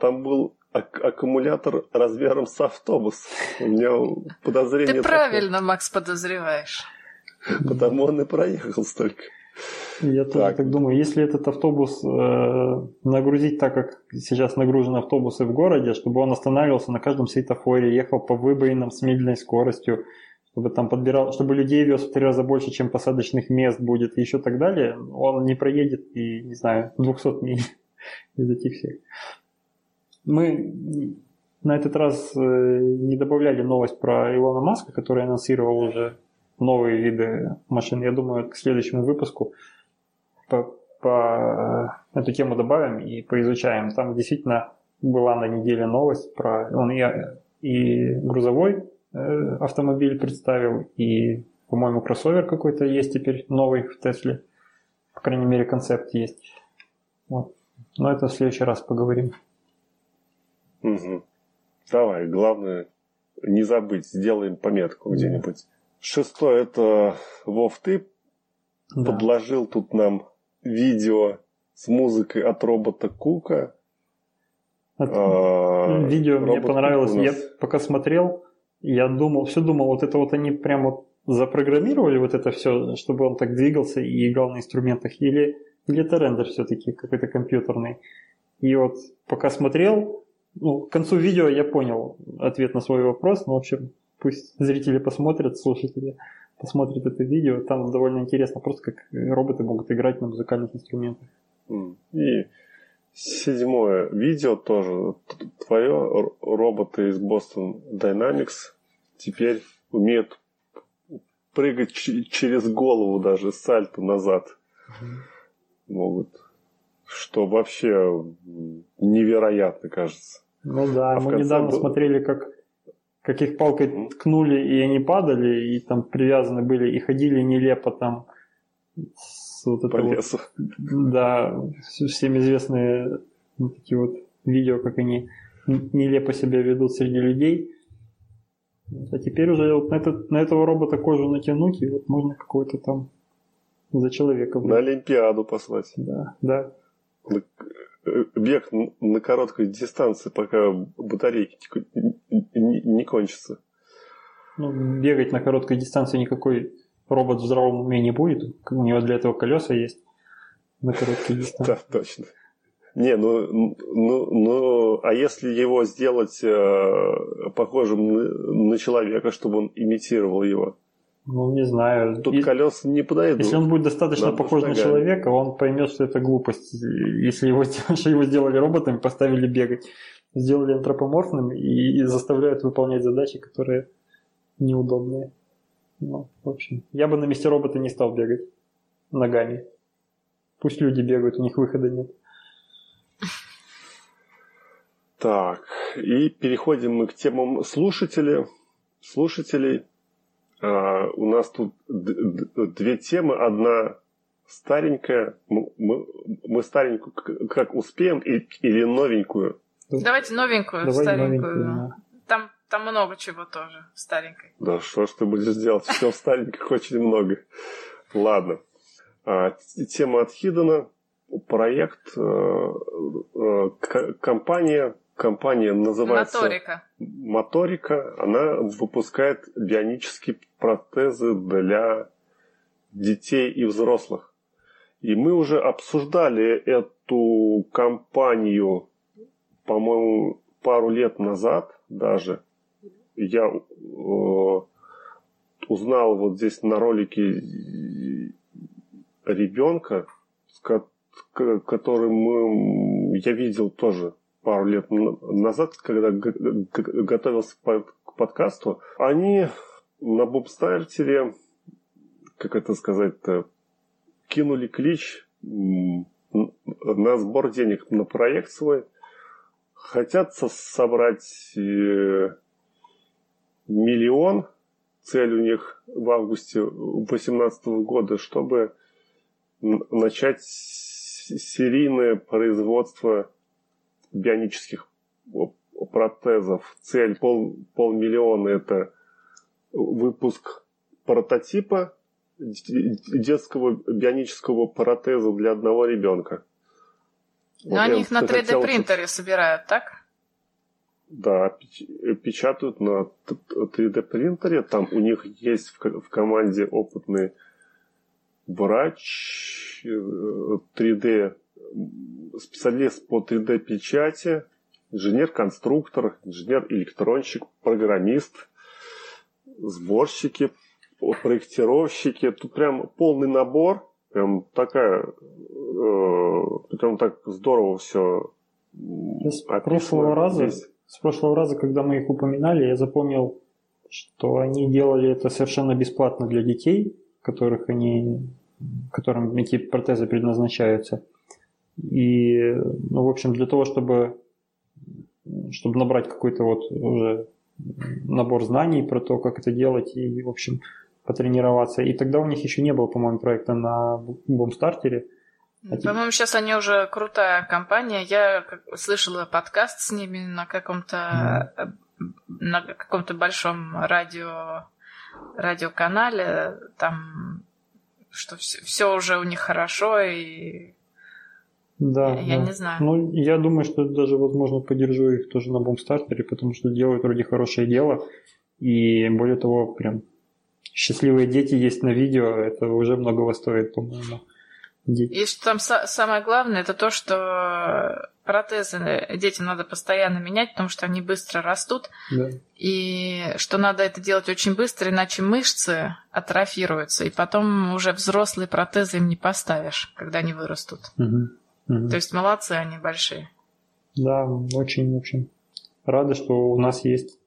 там был ак- аккумулятор размером с автобус. У меня подозрение... Ты правильно, Макс, подозреваешь. Потому он и проехал столько. Я тоже Так. так думаю. Если этот автобус э, нагрузить так, как сейчас нагружены автобусы в городе, чтобы он останавливался на каждом светофоре, ехал по выбоинам с медленной скоростью, чтобы там подбирал, чтобы людей вез в три раза больше, чем посадочных мест будет, и еще так далее, он не проедет и, не знаю, 200 миль из этих всех. Мы на этот раз э, не добавляли новость про Илона Маска, который анонсировал уже новые виды машин. Я думаю, к следующему выпуску по, по э, эту тему добавим и поизучаем. Там действительно была на неделе новость про... Он и, и грузовой э, автомобиль представил, и, по-моему, кроссовер какой-то есть теперь новый в Тесле. По крайней мере, концепт есть. Вот. Но это в следующий раз поговорим. Мгм. Давай, главное не забыть, сделаем пометку где-нибудь. Шестое, это Вов, ты Да. подложил тут нам видео с музыкой от робота Кука. От- А, Видео мне робот Кук понравилось. нас- Я пока смотрел, я думал, все думал, вот это вот они прям вот запрограммировали вот это все, чтобы он так двигался и играл на инструментах, или, или это рендер все-таки какой-то компьютерный. И вот пока смотрел, ну, к концу видео я понял ответ на свой вопрос, но в общем, пусть зрители посмотрят, слушатели посмотрят это видео, там довольно интересно, просто как роботы могут играть на музыкальных инструментах. И седьмое видео тоже твое. Роботы из Boston Dynamics теперь умеют прыгать через голову даже сальто назад. Могут. Что вообще невероятно кажется. Ну да, А мы недавно был- смотрели, как, как их палкой ткнули, и они падали, и там привязаны были, и ходили нелепо там с вот это По вот, лесу. да, с- всем известные вот такие вот видео, как они нелепо себя ведут среди людей. А теперь уже вот на, этот, на этого робота кожу натянуть, и вот можно какой-то там за человека На быть. Олимпиаду послать. Да, да. Э, Бег на короткой дистанции, пока батарейки не кончатся. Ну, бегать на короткой дистанции никакой робот в здравом уме не будет. У него для этого колеса есть на короткой дистанции. Да, точно. Не, ну, ну, ну, а если его сделать э, похожим на человека, чтобы он имитировал его? Ну, не знаю. Тут И- колеса не подойдут. Если он будет достаточно Надо похож на человека, он поймет, что это глупость. Если его, что его сделали роботом, поставили бегать, сделали антропоморфным и, и заставляют выполнять задачи, которые неудобные. Ну, в общем, я бы на месте робота не стал бегать ногами. Пусть люди бегают, у них выхода нет. Так, и переходим мы к темам слушателей. Слушателей. А, у нас тут две темы. Одна старенькая. Мы, мы- старенькую как успеем и- или новенькую? Давайте новенькую, Давай старенькую. новенькую, да. Там, там много чего тоже старенькой. Да что ж ты будешь делать? Все в стареньких очень много. Ладно. А, тема от Хидена. Проект, э, э, компания, компания называется... Моторика. Моторика, она выпускает бионические протезы для детей и взрослых. И мы уже обсуждали эту компанию, по-моему, пару лет назад даже. Я э, узнал вот здесь на ролике ребенка, с который мы, я видел тоже пару лет назад, когда готовился к подкасту, они на бубстартере, как это сказать-то, кинули клич на сбор денег на проект свой. Хотят со- собрать э, миллион. Цель у них в августе 2018 года, чтобы начать серийное производство бионических протезов. Цель пол, полмиллиона это выпуск прототипа детского бионического протеза для одного ребенка. Но они я их на хотел, 3D принтере собирают, так? Да, печатают на 3D принтере. Там у них есть в команде опытный врач, 3D э, специалист по 3D печати, инженер-конструктор, инженер-электронщик, программист, сборщики, проектировщики. Тут прям полный набор. Прям такая, э, прям так здорово все. С прошлого раза, с прошлого раза, когда мы их упоминали, я запомнил, что они делали это совершенно бесплатно для детей, которых они, которым эти протезы предназначаются. И, ну, в общем, для того, чтобы, чтобы набрать какой-то вот уже набор знаний про то, как это делать, и, в общем, потренироваться. И тогда у них еще не было, по-моему, проекта на бомстартере. А по-моему, сейчас они уже крутая компания. Я слышала подкаст с ними на каком-то mm. на каком-то большом радио радиоканале. Там что все, все уже у них хорошо и да, я да. не знаю. Ну, я думаю, что даже, возможно, поддержу их тоже на бомстартере, потому что делают вроде хорошее дело. И более того, прям счастливые дети есть на видео, это уже многого стоит, по-моему. И что там самое главное, это то, что протезы детям надо постоянно менять, потому что они быстро растут. Да. И что надо это делать очень быстро, иначе мышцы атрофируются, и потом уже взрослые протезы им не поставишь, когда они вырастут. Угу. Угу. То есть молодцы они большие. Да, очень, общем, рады, что у нас есть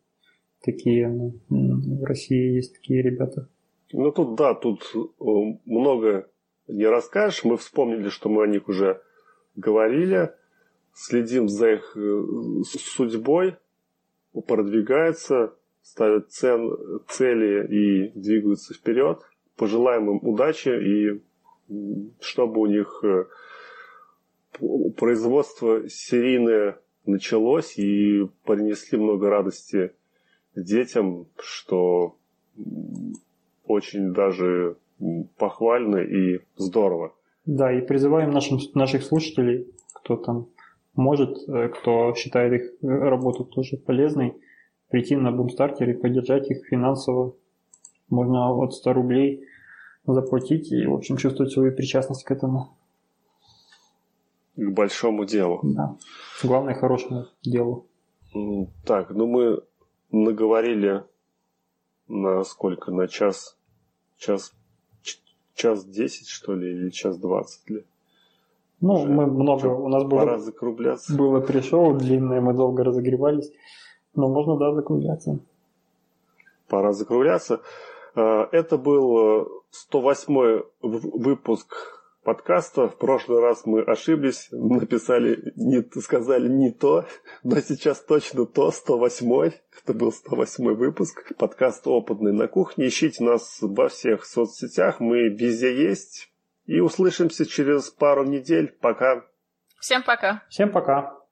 такие, ну, в России есть такие ребята. Ну тут да, тут э, много не расскажешь. Мы вспомнили, что мы о них уже говорили. Следим за их э, судьбой, продвигаются, ставят цен, цели и двигаются вперед. Пожелаем им удачи и чтобы у них э, производство серийное началось и принесли много радости детям, что очень даже похвально и здорово. Да, и призываем нашим, наших слушателей, кто там может, э, кто считает их работу тоже полезной, прийти на Boomstarter и поддержать их финансово. Можно от 100 рублей заплатить и, в общем, чувствовать свою причастность к этому. К большому делу. Да. Главное, хорошему делу. Так, ну мы наговорили на сколько? На час, час, час десять, что ли, или час двадцать ли? Ну, Уже мы много, у нас было, пора закругляться. было пришел длинное, мы долго разогревались, но можно, да, закругляться. Пора закругляться. А, это был 108 э, выпуск подкаста. В прошлый раз мы ошиблись, написали, не, сказали не то, но сейчас точно то, 108 Это был 108 выпуск. Подкаст «Опытный на кухне». Ищите нас во всех соцсетях, мы везде есть. И услышимся через пару недель. Пока. Всем пока. Всем пока.